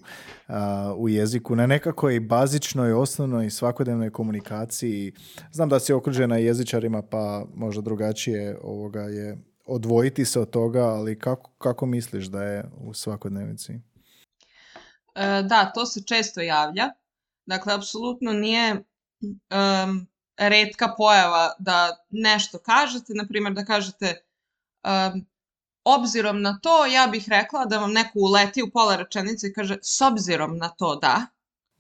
u jeziku na nekakvoj bazičnoj, osnovnoj, svakodnevnoj komunikaciji. Znam da si okružena jezičarima, pa možda drugačije ovoga je odvojiti se od toga, ali kako, kako misliš da je u svakodnevici? E, da, to se često javlja. Dakle, apsolutno nije um, redka pojava da nešto kažete, na primjer da kažete um, obzirom na to, ja bih rekla da vam neko uleti u pola rečenice i kaže s obzirom na to da.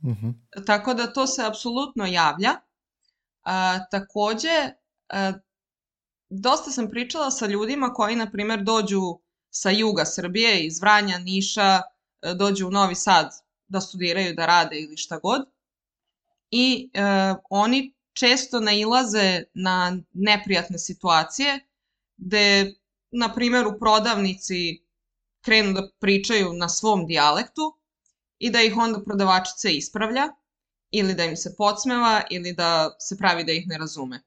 Uh-huh. Tako da to se apsolutno javlja. A, takođe, a, dosta sam pričala sa ljudima koji, na primer, dođu sa juga Srbije, iz Vranja, Niša, dođu u Novi Sad da studiraju, da rade ili šta god. I e, oni često nailaze na neprijatne situacije gde, na primer, u prodavnici krenu da pričaju na svom dijalektu i da ih onda prodavačica ispravlja ili da im se podsmeva ili da se pravi da ih ne razume.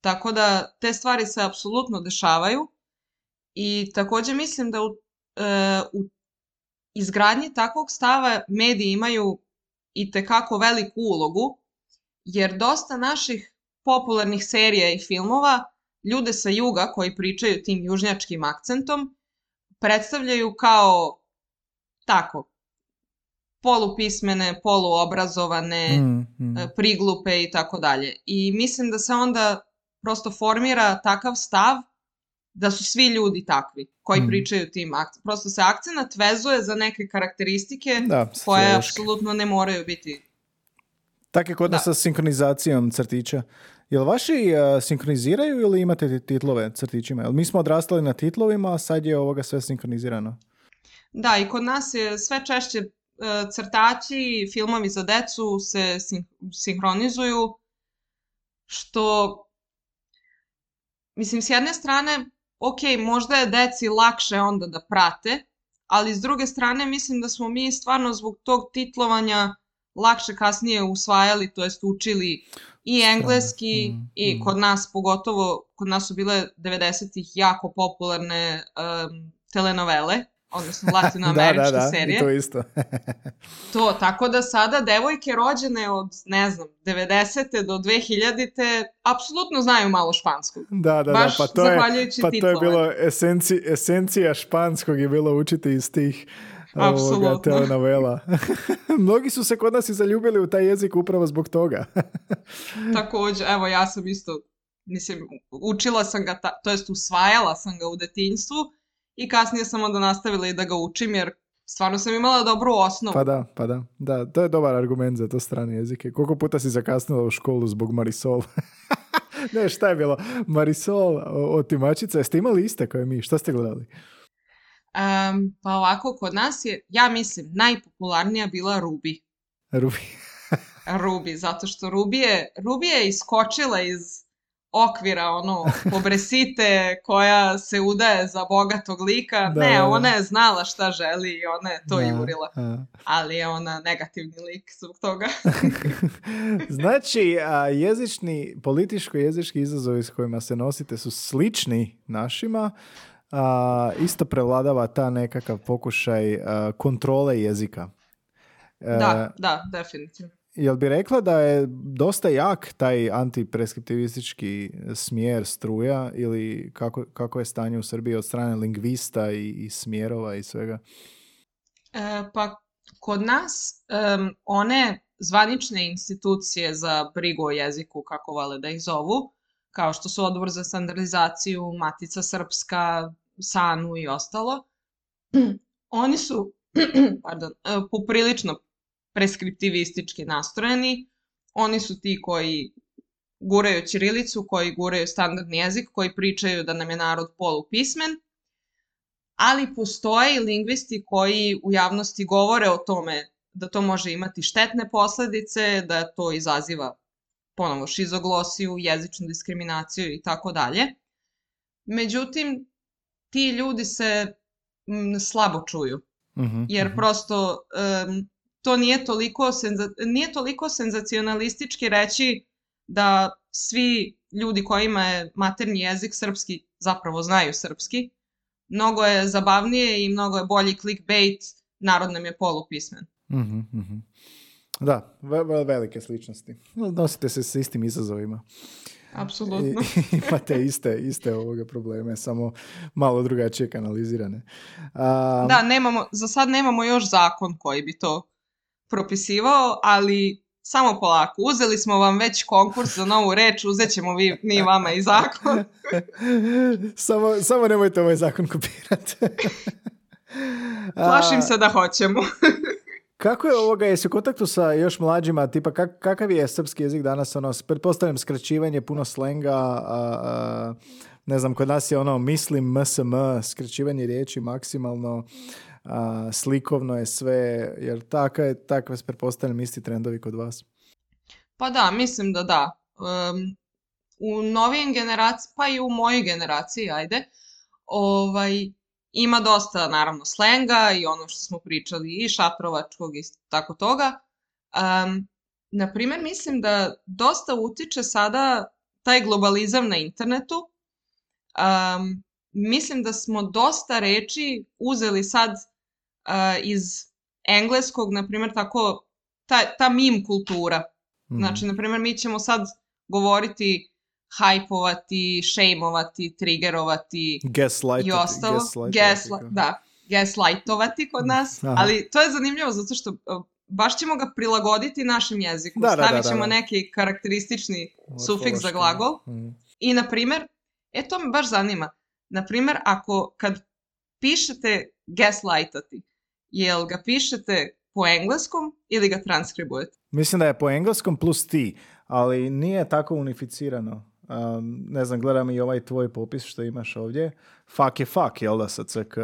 Tako da te stvari se apsolutno dešavaju i takođe mislim da u, e, u izgradnji takvog stava mediji imaju i tekako veliku ulogu, jer dosta naših popularnih serija i filmova ljude sa juga koji pričaju tim južnjačkim akcentom predstavljaju kao tako, polupismene, poluobrazovane, mm, mm. priglupe i tako dalje. I mislim da se onda prosto formira takav stav da su svi ljudi takvi koji mm. pričaju tim akcentom. Prosto se akcenat vezuje za neke karakteristike da, koje apsolutno ne moraju biti. Tako je kod nas da. sa sinkronizacijom crtića. Jel vaši uh, sinkroniziraju ili imate titlove crtićima? Jel mi smo odrastali na titlovima, a sad je ovoga sve sinkronizirano? Da, i kod nas je sve češće uh, crtači, filmovi za decu se sinhronizuju, što, mislim, s jedne strane, ok, možda je deci lakše onda da prate, ali s druge strane mislim da smo mi stvarno zbog tog titlovanja lakše kasnije usvajali, to jest učili i engleski mm, i mm. kod nas pogotovo, kod nas su bile 90-ih jako popularne um, telenovele, odnosno latinoameričke da, da, da, serije. I to isto. to, tako da sada devojke rođene od, ne znam, 90. do 2000. apsolutno znaju malo španskog. Da, da, Baš da, pa to je, pa to je bilo esenci, esencija španskog je bilo učiti iz tih Apsolutno. telenovela. Mnogi su se kod nas i zaljubili u taj jezik upravo zbog toga. Takođe, evo ja sam isto, mislim, učila sam ga, ta, to jest usvajala sam ga u detinjstvu i kasnije sam onda nastavila i da ga učim jer stvarno sam imala dobru osnovu. Pa da, pa da. Da, to je dobar argument za to strane jezike. Koliko puta si zakasnila u školu zbog Marisol? ne, šta je bilo? Marisol, otimačica, jeste imali iste koje mi? Šta ste gledali? Um, pa ovako, kod nas je, ja mislim, najpopularnija bila Ruby. Ruby. Ruby, zato što Ruby je, Ruby je iskočila iz okvira, ono, pobresite koja se udaje za bogatog lika. Da, ne, ona je znala šta želi i ona je to da, jurila. Da. Ali je ona negativni lik zbog toga. znači, a, jezični, političko-jezički izazovi s kojima se nosite su slični našima, a, isto prevladava ta nekakav pokušaj a, kontrole jezika. E, da, da, definitivno. Jel bi rekla da je dosta jak taj antipreskriptivistički smjer struja ili kako, kako je stanje u Srbiji od strane lingvista i, i smjerova i svega? E, pa kod nas um, one zvanične institucije za brigu o jeziku, kako vale da ih zovu, kao što su odbor za standardizaciju, Matica Srpska, Sanu i ostalo, oni su pardon, e, poprilično preskriptivistički nastrojeni. Oni su ti koji guraju ćirilicu, koji guraju standardni jezik, koji pričaju da nam je narod polupismen, ali postoje i lingvisti koji u javnosti govore o tome da to može imati štetne posledice, da to izaziva ponovo šizoglosiju, jezičnu diskriminaciju i tako dalje. Međutim, ti ljudi se m, slabo čuju. Uh -huh, jer uh mhm. -huh. prosto um, to nije toliko, senza, nije toliko senzacionalistički reći da svi ljudi kojima je maternji jezik srpski zapravo znaju srpski. Mnogo je zabavnije i mnogo je bolji clickbait, narod nam je polupismen. -huh. Da, ve velike sličnosti. Nosite se s istim izazovima. Apsolutno. imate iste, iste ovoga probleme, samo malo drugačije kanalizirane. Um, da, nemamo, za sad nemamo još zakon koji bi to propisivao, ali samo polako. Uzeli smo vam već konkurs za novu reč, uzet ćemo vi, mi vama i zakon. samo, samo nemojte ovaj zakon kopirati. Plašim se da hoćemo. Kako je ovoga, jesi u kontaktu sa još mlađima, tipa kakav je srpski jezik danas, ono, pretpostavljam skraćivanje, puno slenga, ne znam, kod nas je ono, mislim, msm, skraćivanje riječi maksimalno, slikovno je sve, jer takve, je, takve pretpostavljam isti trendovi kod vas. Pa da, mislim da da. u novijim generaciji, pa i u mojoj generaciji, ajde, ovaj, ima dosta, naravno, slenga i ono što smo pričali i šatrovačkog i tako toga. Um, na primjer, mislim da dosta utiče sada taj globalizam na internetu. Um, mislim da smo dosta reči uzeli sad iz engleskog, na primjer, tako, ta, ta meme kultura. Mm. Znači, na primjer, mi ćemo sad govoriti hajpovati, šejmovati, triggerovati i ostalo. Gaslight, da, gaslightovati kod nas, ali to je zanimljivo zato što baš ćemo ga prilagoditi našem jeziku. Da, Stavit ćemo neki karakteristični sufiks za glagol. Mm. I, na primjer, e to me baš zanima. Na primjer, ako kad pišete gaslightati, jel ga pišete po engleskom ili ga transkribujete? Mislim da je po engleskom plus ti, ali nije tako unificirano. Um, ne znam, gledam i ovaj tvoj popis što imaš ovdje. Fuck je fuck, jel da, sa CK?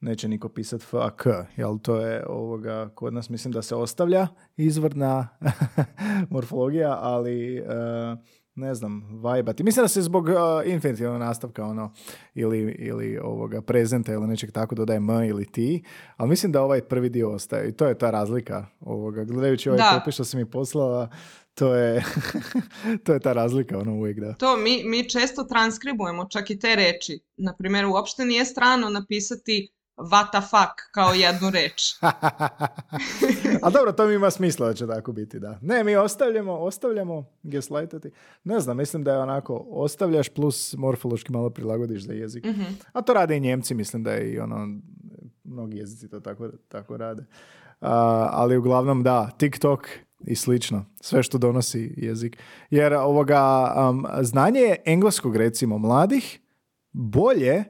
Neće niko pisat fuck, jel to je ovoga, kod nas mislim da se ostavlja izvorna morfologija, ali uh, ne znam, vajbati. Mislim da se zbog uh, infinitivnog nastavka ono, ili, ili ovoga prezenta ili nečeg tako dodaje m ili ti, ali mislim da ovaj prvi dio ostaje i to je ta razlika ovoga. Gledajući ovaj popis što si mi poslala, to je, to je ta razlika, ono uvijek da. To, mi, mi često transkribujemo čak i te reči. Naprimjer, uopšte nije strano napisati what the fuck kao jednu reč. A dobro, to mi ima smisla da će tako biti, da. Ne, mi ostavljamo, ostavljamo gaslightati. Ne znam, mislim da je onako, ostavljaš plus morfološki malo prilagodiš za jezik. mm A to rade i njemci, mislim da je i ono, mnogi jezici to tako, tako rade. ali uglavnom da, TikTok i slično. Sve što donosi jezik. Jer ovoga, um, znanje engleskog recimo mladih bolje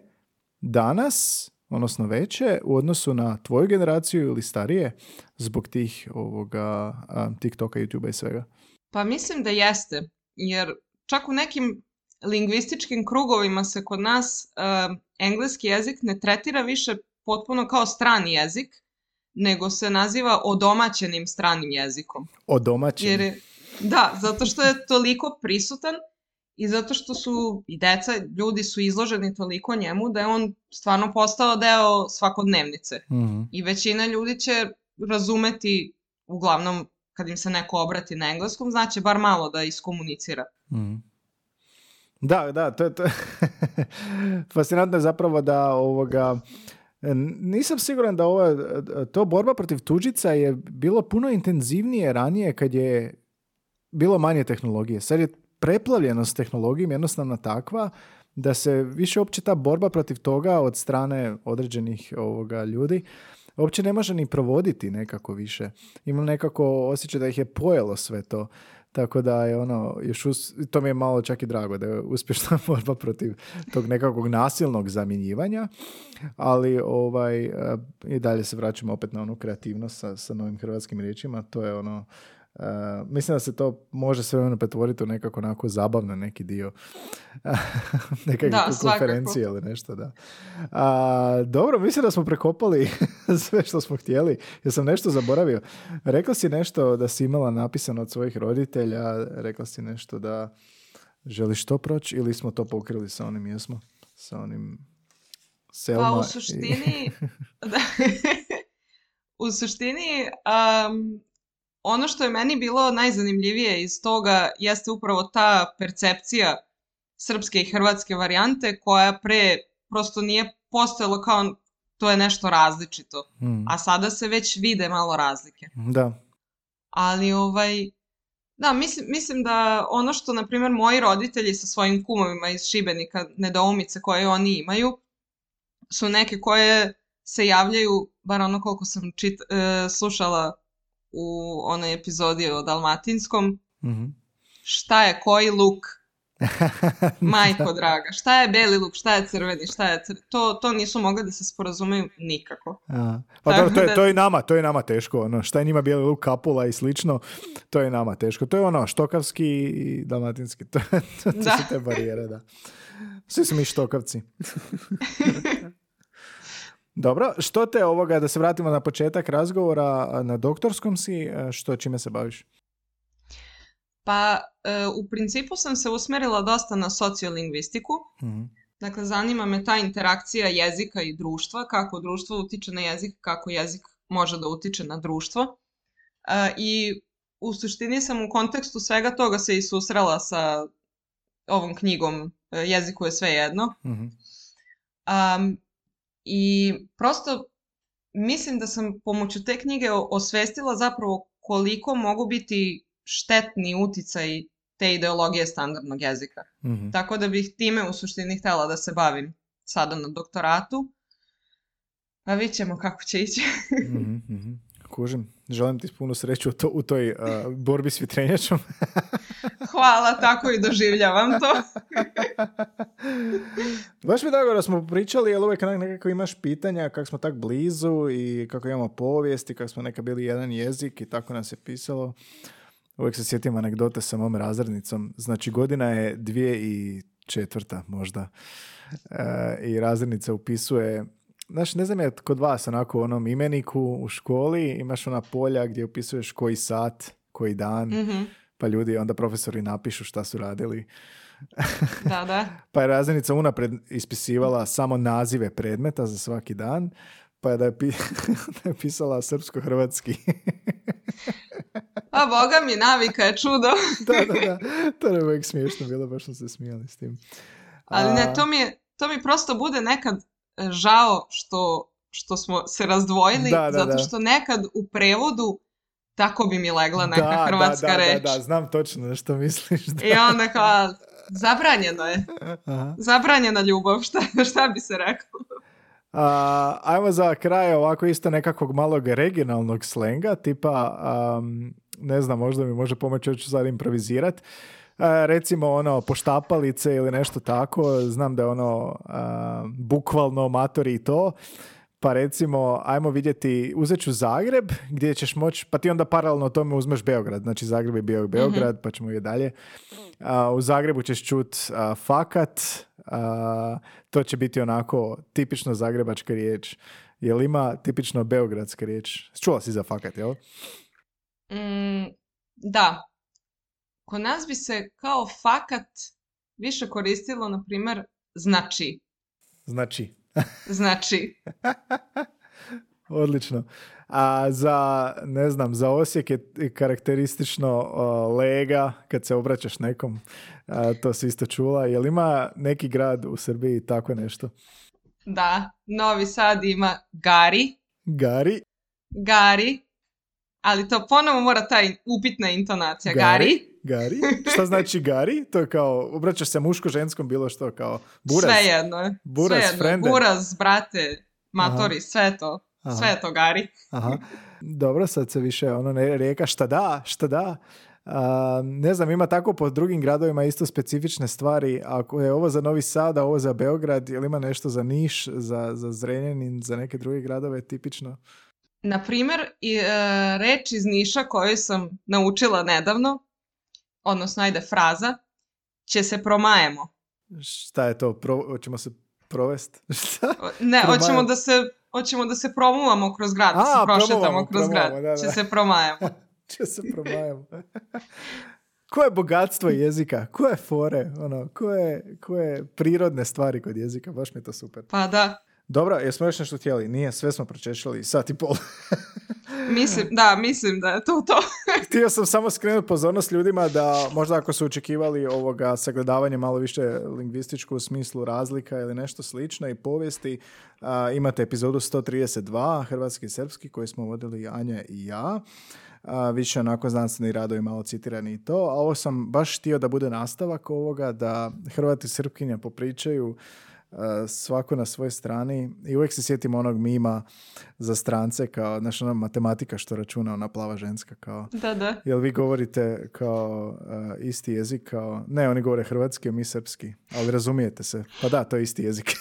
danas, odnosno veće, u odnosu na tvoju generaciju ili starije zbog tih ovoga TikToka, YouTubea i svega. Pa mislim da jeste. Jer čak u nekim lingvističkim krugovima se kod nas um, engleski jezik ne tretira više potpuno kao strani jezik, nego se naziva odomaćenim stranim jezikom. Odomaćenim? Da, zato što je toliko prisutan i zato što su i deca, ljudi su izloženi toliko njemu da je on stvarno postao deo svakodnevnice. mm I većina ljudi će razumeti, uglavnom kad im se neko obrati na engleskom, znaće bar malo da iskomunicira. mm Da, da, to je to. Fascinantno je zapravo da ovoga nisam siguran da ova, to borba protiv tuđica je bilo puno intenzivnije ranije kad je bilo manje tehnologije. Sad je preplavljenost tehnologijom jednostavno takva da se više uopće ta borba protiv toga od strane određenih ovoga ljudi uopće ne može ni provoditi nekako više. Imam nekako osjećaj da ih je pojelo sve to. Tako da je ono, još to mi je malo čak i drago da je uspješna borba protiv tog nekakvog nasilnog zamjenjivanja, ali ovaj, eh, i dalje se vraćamo opet na onu kreativnost sa, sa novim hrvatskim riječima, to je ono, Uh, mislim da se to može sve ono pretvoriti u nekako onako zabavno neki dio nekakve konferencije ili nešto, da. dobro, mislim da smo prekopali sve što smo htjeli. Ja sam nešto zaboravio. Rekla si nešto da si imala napisano od svojih roditelja, rekla si nešto da želiš to proći ili smo to pokrili sa onim jesmo? Sa onim Selma pa u suštini da, u suštini um, ono što je meni bilo najzanimljivije iz toga jeste upravo ta percepcija srpske i hrvatske varijante koja pre prosto nije postojalo kao to je nešto različito. Hmm. A sada se već vide malo razlike. Da. Ali ovaj, da, mislim, mislim da ono što, na primjer, moji roditelji sa svojim kumovima iz Šibenika, nedoumice koje oni imaju, su neke koje se javljaju, bar ono koliko sam čit, e, slušala u onoj epizodi o Dalmatinskom. mm Šta je koji luk? Majko draga, šta je beli luk, šta je crveni, šta je to, to nisu mogli da se sporazumeju nikako. Pa dobro, to, je, to je nama, to je nama teško. Ono, šta je njima bijeli luk, kapula i slično, to je nama teško. To je ono štokavski i dalmatinski. To, to, to su te barijere, da. Svi su mi štokavci. Dobro, što te ovoga, da se vratimo na početak razgovora, na doktorskom si, što čime se baviš? Pa e, u principu sam se usmerila dosta na sociolingvistiku. mm Dakle, zanima me ta interakcija jezika i društva, kako društvo utiče na jezik, kako jezik može da utiče na društvo. E, I u suštini sam u kontekstu svega toga se i susrela sa ovom knjigom e, Jeziku je sve jedno. mm I prosto mislim da sam pomoću te knjige osvestila zapravo koliko mogu biti štetni uticaj te ideologije standardnog jezika. mm Tako da bih time u suštini htjela da se bavim sada na doktoratu. Pa vidjet ćemo kako će ići. mm Kužim. Želim ti puno sreću u, to, u toj uh, borbi s vitrenjačom. Hvala, tako i doživljavam to. Baš mi drago da smo pričali, jer uvijek nekako imaš pitanja kako smo tak blizu i kako imamo povijesti, kako smo neka bili jedan jezik i tako nas je pisalo. Uvijek se sjetim anegdote sa mom razrednicom. Znači, godina je dvije i četvrta možda. E, I razrednica upisuje Znači, ne znam je kod vas onako u onom imeniku u školi imaš ona polja gdje upisuješ koji sat, koji dan, mm pa ljudi onda profesori napišu šta su radili. da, da. pa je razrednica unapred ispisivala samo nazive predmeta za svaki dan, pa je da je, da je pisala srpsko-hrvatski. A boga mi, navika je čudo. da, da, da. To je uvijek smiješno bilo, baš smo se smijali s tim. Ali ne, to mi, to mi prosto bude nekad žao što, što smo se razdvojili, zato što nekad u prevodu tako bi mi legla neka da, hrvatska da, reč. Da, da, znam točno što misliš. Da. I onda kao, zabranjeno je. Aha. Zabranjena ljubav, šta, šta bi se rekao? A, ajmo za kraj ovako isto nekakvog malog regionalnog slenga, tipa, ne znam, možda mi može pomoći, hoću sad improvizirati. Recimo ono poštapalice ili nešto tako, znam da je ono bukvalno matori i to, pa recimo, ajmo vidjeti, uzet ću Zagreb, gdje ćeš moći, pa ti onda paralelno tome uzmeš Beograd, znači Zagreb je bio Beograd, mm pa ćemo i dalje. u Zagrebu ćeš čut fakat, to će biti onako tipično zagrebačka riječ. Jel ima tipično beogradska riječ? Čula si za fakat, jel? Mm, da. Kod nas bi se kao fakat više koristilo, na primjer, znači. Znači. znači. Odlično. A za, ne znam, za Osijek je karakteristično lega kad se obraćaš nekom. to si isto čula. Jel ima neki grad u Srbiji tako nešto? Da, Novi Sad ima Gari. Gari. Gari. Ali to ponovo mora taj upitna intonacija. Gari. Gari. Šta znači Gari? To je kao, obraćaš se muško, ženskom, bilo što, kao buraz. Sve jedno. Buraz, sve jedno. Buraz, brate, matori, sve to. Sve to Gari. Aha. Dobro, sad se više ono ne rijeka šta da, šta da. ne znam, ima tako po drugim gradovima isto specifične stvari. Ako je ovo za Novi Sad, a ovo za Beograd, ili ima nešto za Niš, za, za Zrenjanin, za neke druge gradove tipično? Na primjer, i, e, reč iz Niša koju sam naučila nedavno, odnosno ajde fraza, će se promajemo. Šta je to? Pro, hoćemo se provest? Ne, hoćemo da se hoćemo da se promuvamo kroz grad, da se prošetamo kroz grad. Da, da. Će se promajemo. će se promajemo. Koje bogatstvo jezika? Koje fore? Ono, koje, koje prirodne stvari kod jezika? Baš mi je to super. Pa da. Dobro, jesmo još nešto htjeli? Nije, sve smo pročešali, sat i pol. mislim, da, mislim da je to to. Htio sam samo skrenuti pozornost ljudima da možda ako su očekivali ovoga sagledavanje malo više lingvističko u smislu razlika ili nešto slično i povijesti, imate epizodu 132, Hrvatski i Srpski, koji smo vodili Anja i ja. A, više onako znanstveni radovi malo citirani i to. A ovo sam baš htio da bude nastavak ovoga, da Hrvati i Srpkinja popričaju svako na svojoj strani i uvijek se sjetim onog mima za strance kao, znaš, ona matematika što računa ona plava ženska kao. Da, da. Jel vi govorite kao isti jezik kao, ne, oni govore hrvatski, a mi srpski, ali razumijete se. Pa da, to je isti jezik.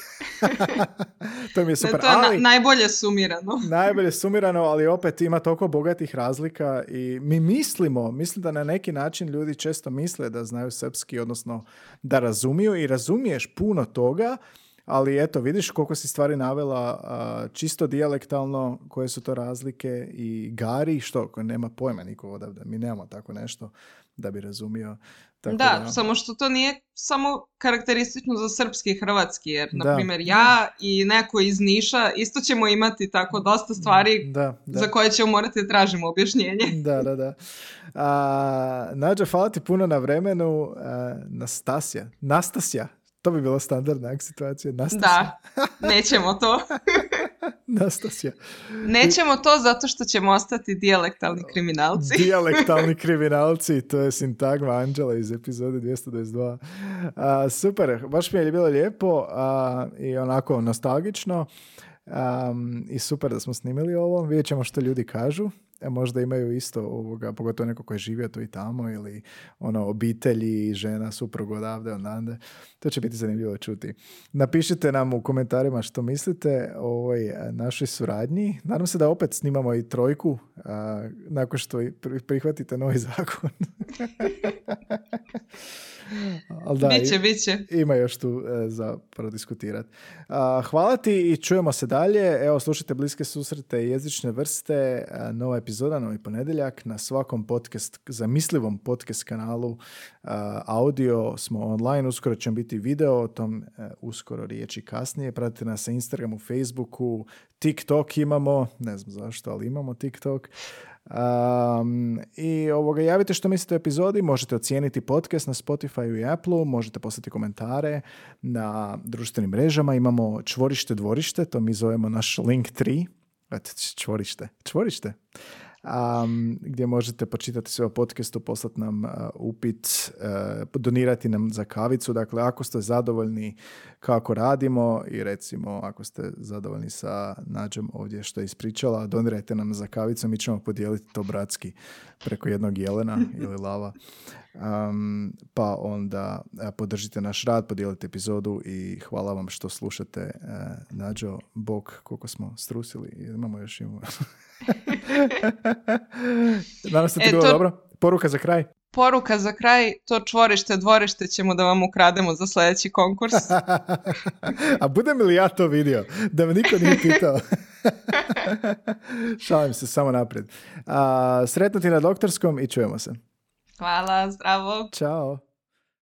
to mi je super. to je ali, najbolje sumirano. najbolje sumirano, ali opet ima toliko bogatih razlika i mi mislimo, mislim da na neki način ljudi često misle da znaju srpski, odnosno da razumiju i razumiješ puno toga, ali eto, vidiš koliko si stvari navela čisto dijalektalno, koje su to razlike i gari, što, nema pojma niko odavde, mi nemamo tako nešto da bi razumio. Tako da, samo što to nije samo karakteristično za srpski i hrvatski, jer, na primjer, ja i neko iz Niša isto ćemo imati tako dosta stvari da, za koje ćemo morati da tražimo objašnjenje. Da, da, da. A, Nađa, hvala ti puno na vremenu. A, Nastasija. Nastasija. To bi bila standardna situacija. Nastasija. Da, nećemo to. Nastasija. Nećemo to zato što ćemo ostati dijalektalni kriminalci. dijalektalni kriminalci, to je sintagma Anđela iz epizode 222. A, super, baš mi je bilo lijepo a, i onako nostalgično. I super da smo snimili ovo. Vidjet ćemo što ljudi kažu. E, možda imaju isto ovoga, pogotovo neko koji je živio tu i tamo ili ono obitelji, žena, suprug odavde, odande. To će biti zanimljivo čuti. Napišite nam u komentarima što mislite o ovoj e, našoj suradnji. Nadam se da opet snimamo i trojku a, nakon što prihvatite novi zakon. Ali da, biće, biće. Ima još tu e, za prodiskutirati. hvala ti i čujemo se dalje. Evo, slušajte Bliske susrete i jezične vrste. nova epizoda, novi ponedjeljak. Na svakom podcast, zamislivom podcast kanalu audio smo online. Uskoro će biti video, o tom e, uskoro riječi kasnije. Pratite nas na Instagramu, Facebooku, TikTok imamo. Ne znam zašto, ali imamo TikTok. Um, I ovoga, javite što mislite o epizodi, možete ocijeniti podcast na Spotify i Apple, možete poslati komentare na društvenim mrežama, imamo čvorište dvorište, to mi zovemo naš link 3, čvorište, čvorište um, gdje možete počitati sve o podcastu, poslati nam uh, upit, uh, donirati nam za kavicu. Dakle, ako ste zadovoljni kako radimo i recimo ako ste zadovoljni sa nađem ovdje što je ispričala, donirajte nam za kavicu, mi ćemo podijeliti to bratski preko jednog jelena ili lava. Um, pa onda uh, podržite naš rad, podijelite epizodu i hvala vam što slušate. Uh, Nađo, Bog, koliko smo strusili, imamo još imamo. Se ti e, bilo dobro. Poruka za kraj. Poruka za kraj, to čvorište, dvorište ćemo da vam ukrademo za sljedeći konkurs. A budem li ja to vidio? Da me niko nije pitao. Šalim se samo naprijed. A, sretno ti na doktorskom i čujemo se. Fala, bravo. Tchau.